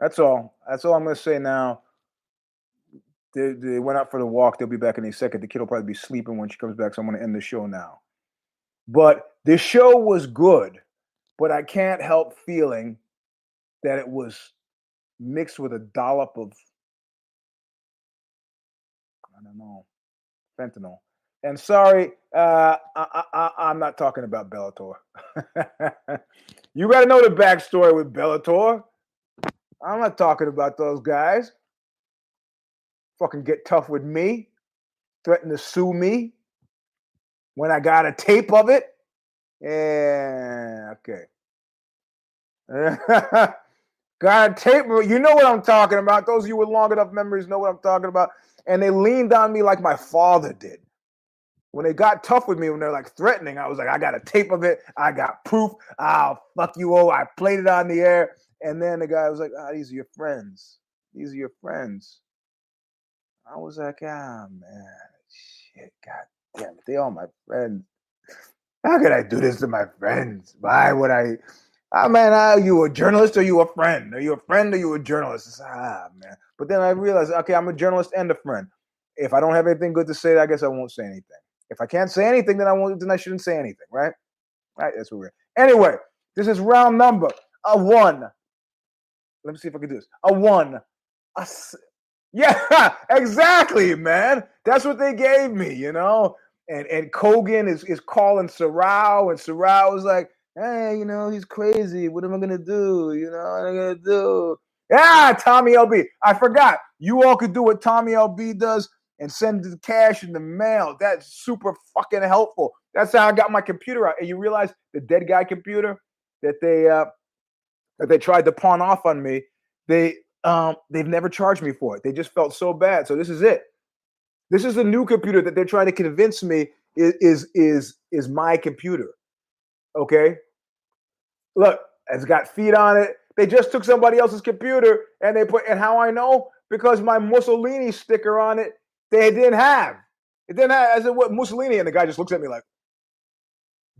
That's all. That's all I'm going to say now. They, they went out for the walk. They'll be back in a second. The kid will probably be sleeping when she comes back. So I'm going to end the show now. But the show was good, but I can't help feeling that it was mixed with a dollop of, I don't know, fentanyl. And sorry, uh, I, am not talking about Bellator. you got to know the backstory with Bellator. I'm not talking about those guys. Fucking get tough with me, threaten to sue me when I got a tape of it. Yeah, okay. got a tape. You know what I'm talking about. Those of you with long enough memories know what I'm talking about. And they leaned on me like my father did when they got tough with me, when they're like threatening, I was like, I got a tape of it. I got proof. I'll fuck you over. I played it on the air. And then the guy was like, ah, these are your friends. These are your friends. I was like, ah, man, shit, god damn it. They all my friends. How could I do this to my friends? Why would I? ah man, are you a journalist or you a friend? Are you a friend or you a journalist? Ah man. But then I realized, okay, I'm a journalist and a friend. If I don't have anything good to say, I guess I won't say anything. If I can't say anything, then I won't. Then I shouldn't say anything, right? Right. That's what we're. Anyway, this is round number a one. Let me see if I can do this. A one. A, yeah, exactly, man. That's what they gave me, you know. And and Kogan is is calling Sorrow, and Sorrow was like, "Hey, you know, he's crazy. What am I gonna do? You know, what am I gonna do?" Yeah, Tommy LB. I forgot. You all could do what Tommy LB does and send the cash in the mail. That's super fucking helpful. That's how I got my computer out. And you realize the dead guy computer that they uh that they tried to pawn off on me, they um they've never charged me for it. They just felt so bad. So this is it. This is the new computer that they're trying to convince me is is is, is my computer. Okay. Look, it's got feet on it. They just took somebody else's computer and they put and how I know because my Mussolini sticker on it they didn't have. It didn't have. I said, "What Mussolini?" And the guy just looks at me like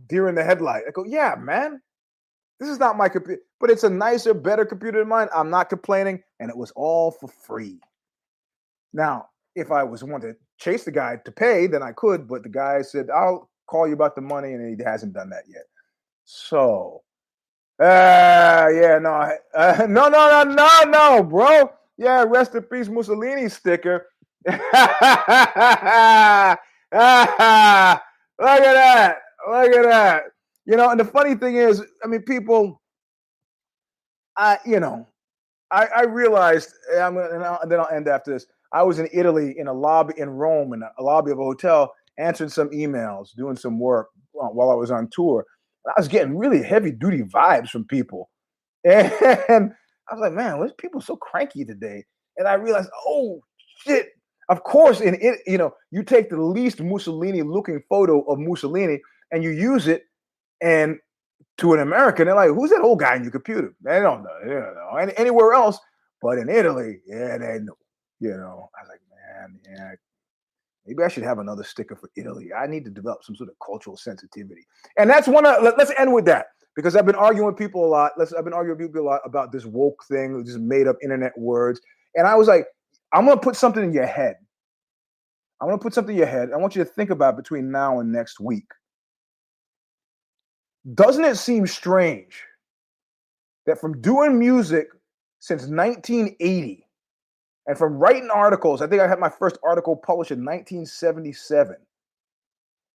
deer in the headlight. I go, "Yeah, man, this is not my computer, but it's a nicer, better computer than mine. I'm not complaining, and it was all for free." Now, if I was wanting to chase the guy to pay, then I could, but the guy said, "I'll call you about the money," and he hasn't done that yet. So, uh, yeah, no, uh, no, no, no, no, no, bro. Yeah, rest in peace, Mussolini sticker. Look at that. Look at that. You know, and the funny thing is, I mean, people, I, you know, I, I realized, I'm and, I'll, and then I'll end after this. I was in Italy in a lobby in Rome in a lobby of a hotel, answering some emails, doing some work uh, while I was on tour. I was getting really heavy duty vibes from people, and I was like, "Man, why people so cranky today?" And I realized, "Oh shit, of course, in it, you know, you take the least Mussolini looking photo of Mussolini and you use it, and to an American, they're like, "Who's that old guy in your computer?" They don't know. They don't know. And anywhere else, but in Italy, yeah, they know. You know, I was like, man, yeah, maybe I should have another sticker for Italy. I need to develop some sort of cultural sensitivity, and that's one. Of, let, us end with that because I've been arguing with people a lot. Let's I've been arguing with people a lot about this woke thing, just made up internet words, and I was like, I'm going to put something in your head. I'm going to put something in your head. I want you to think about between now and next week. Doesn't it seem strange that from doing music since 1980 and from writing articles, I think I had my first article published in 1977.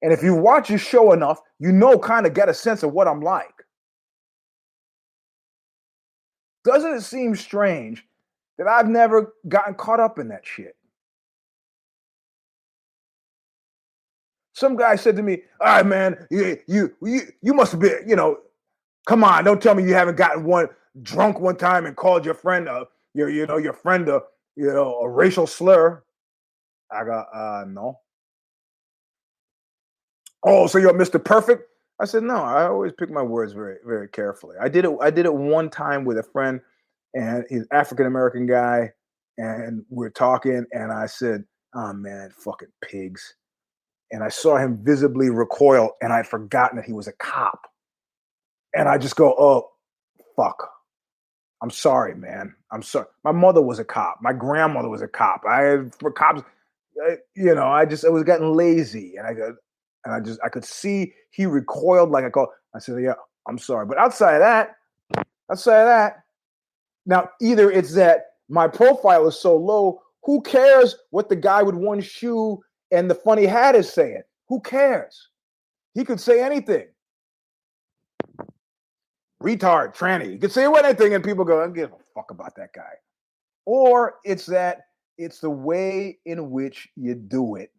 And if you watch your show enough, you know, kind of get a sense of what I'm like. Doesn't it seem strange that I've never gotten caught up in that shit. Some guy said to me, "All right, man, you you you, you must have been, you know, come on, don't tell me you haven't gotten one drunk one time and called your friend a your you know your friend a you know a racial slur." I got uh no. Oh, so you're Mr. Perfect? I said no. I always pick my words very very carefully. I did it. I did it one time with a friend and he's African American guy, and we're talking, and I said, "Oh man, fucking pigs," and I saw him visibly recoil, and I'd forgotten that he was a cop, and I just go, "Oh, fuck." I'm sorry, man. I'm sorry. My mother was a cop. My grandmother was a cop. I had for cops, I, you know, I just I was getting lazy, and I got, and I just I could see he recoiled like I called. I said, "Yeah, I'm sorry," but outside of that, outside of that, now, either it's that my profile is so low, who cares what the guy with one shoe and the funny hat is saying? Who cares? He could say anything. Retard, tranny. He could say anything, and people go, I don't give a fuck about that guy. Or it's that it's the way in which you do it.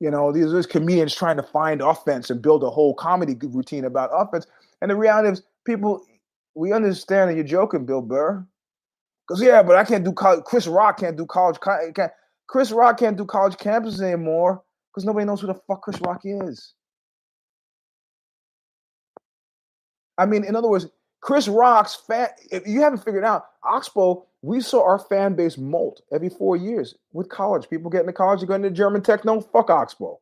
You know, these comedians trying to find offense and build a whole comedy routine about offense. And the reality is, people we understand that you're joking, Bill Burr. Because yeah, but I can't do college. Chris Rock can't do college. Can't, Chris Rock can't do college campuses anymore because nobody knows who the fuck Chris Rock is. I mean, in other words, Chris Rock's fan. If you haven't figured out, Oxbow, we saw our fan base molt every four years with college. People getting to college, going to German techno, fuck Oxbow.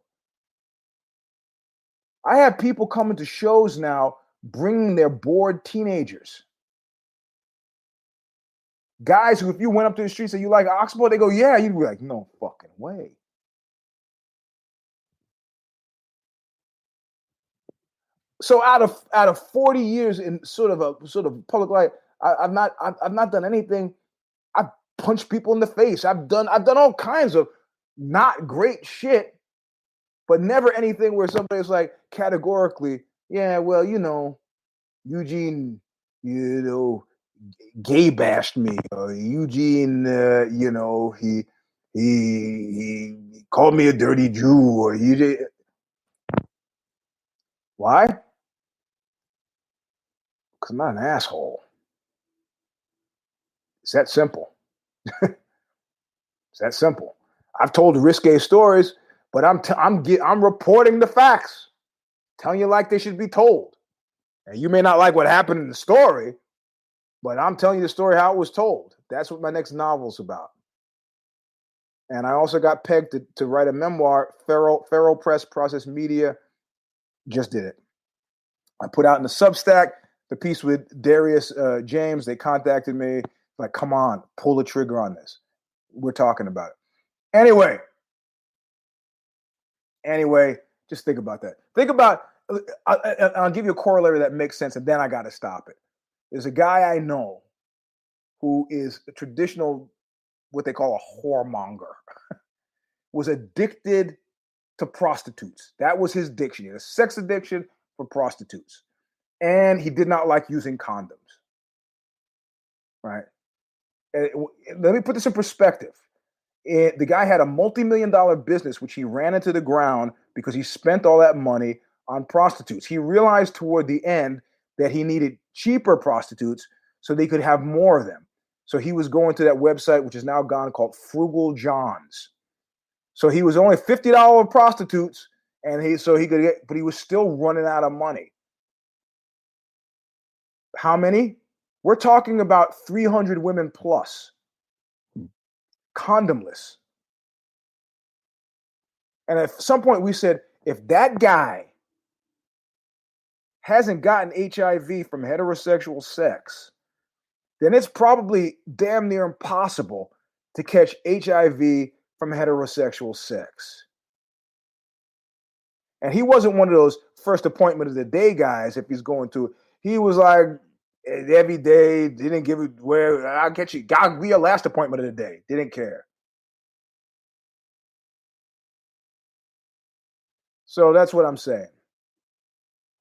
I have people coming to shows now bringing their bored teenagers. Guys who, if you went up to the streets and you like Oxbow, they go, yeah, you'd be like, no fucking way. So out of out of 40 years in sort of a sort of public life, I, have not I've, I've not done anything. I've punched people in the face. I've done I've done all kinds of not great shit, but never anything where somebody's like categorically, yeah, well, you know, Eugene, you know, gay bashed me, Eugene, uh, you know, he he he called me a dirty Jew, or he did. Why? Because I'm not an asshole. It's that simple. it's that simple. I've told risque stories, but I'm t- I'm get- I'm reporting the facts, telling you like they should be told. And you may not like what happened in the story, but I'm telling you the story how it was told. That's what my next novel's about. And I also got pegged to, to write a memoir. Pharaoh, Pharaoh Press Process Media just did it. I put out in the Substack the piece with Darius uh, James. They contacted me, like, come on, pull the trigger on this. We're talking about it. Anyway, anyway, just think about that. Think about, uh, I, will give you a corollary that makes sense, and then I got to stop it. There's a guy I know who is a traditional, what they call a whoremonger, was addicted to prostitutes. That was his addiction. He had a sex addiction for prostitutes. And he did not like using condoms. Right? And let me put this in perspective. It, the guy had a multi-million dollar business which he ran into the ground because he spent all that money on prostitutes. He realized toward the end that he needed cheaper prostitutes so they could have more of them. So he was going to that website, which is now gone, called Frugal Johns. So he was only fifty dollar prostitutes, and he so he could get, but he was still running out of money. How many? We're talking about three hundred women plus, condomless. And at some point, we said, if that guy hasn't gotten HIV from heterosexual sex, then it's probably damn near impossible to catch HIV from heterosexual sex. And he wasn't one of those first appointment of the day guys if he's going to. He was like every day, didn't give it where I'll get you. God, be your last appointment of the day. Didn't care. So that's what I'm saying.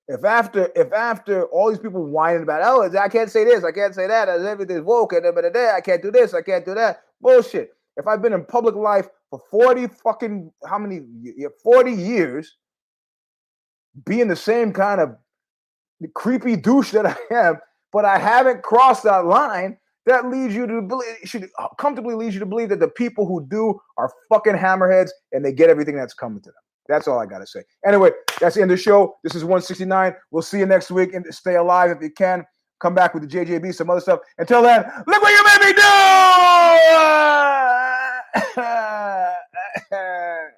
If after if after all these people whining about oh I can't say this I can't say that as everything's woke and the day I can't do this I can't do that bullshit. If I've been in public life for forty fucking how many forty years, being the same kind of creepy douche that I am, but I haven't crossed that line, that leads you to believe should uh, comfortably leads you to believe that the people who do are fucking hammerheads and they get everything that's coming to them. That's all I got to say. Anyway, that's the end of the show. This is 169. We'll see you next week and stay alive if you can. Come back with the JJB, some other stuff. Until then, look what you made me do!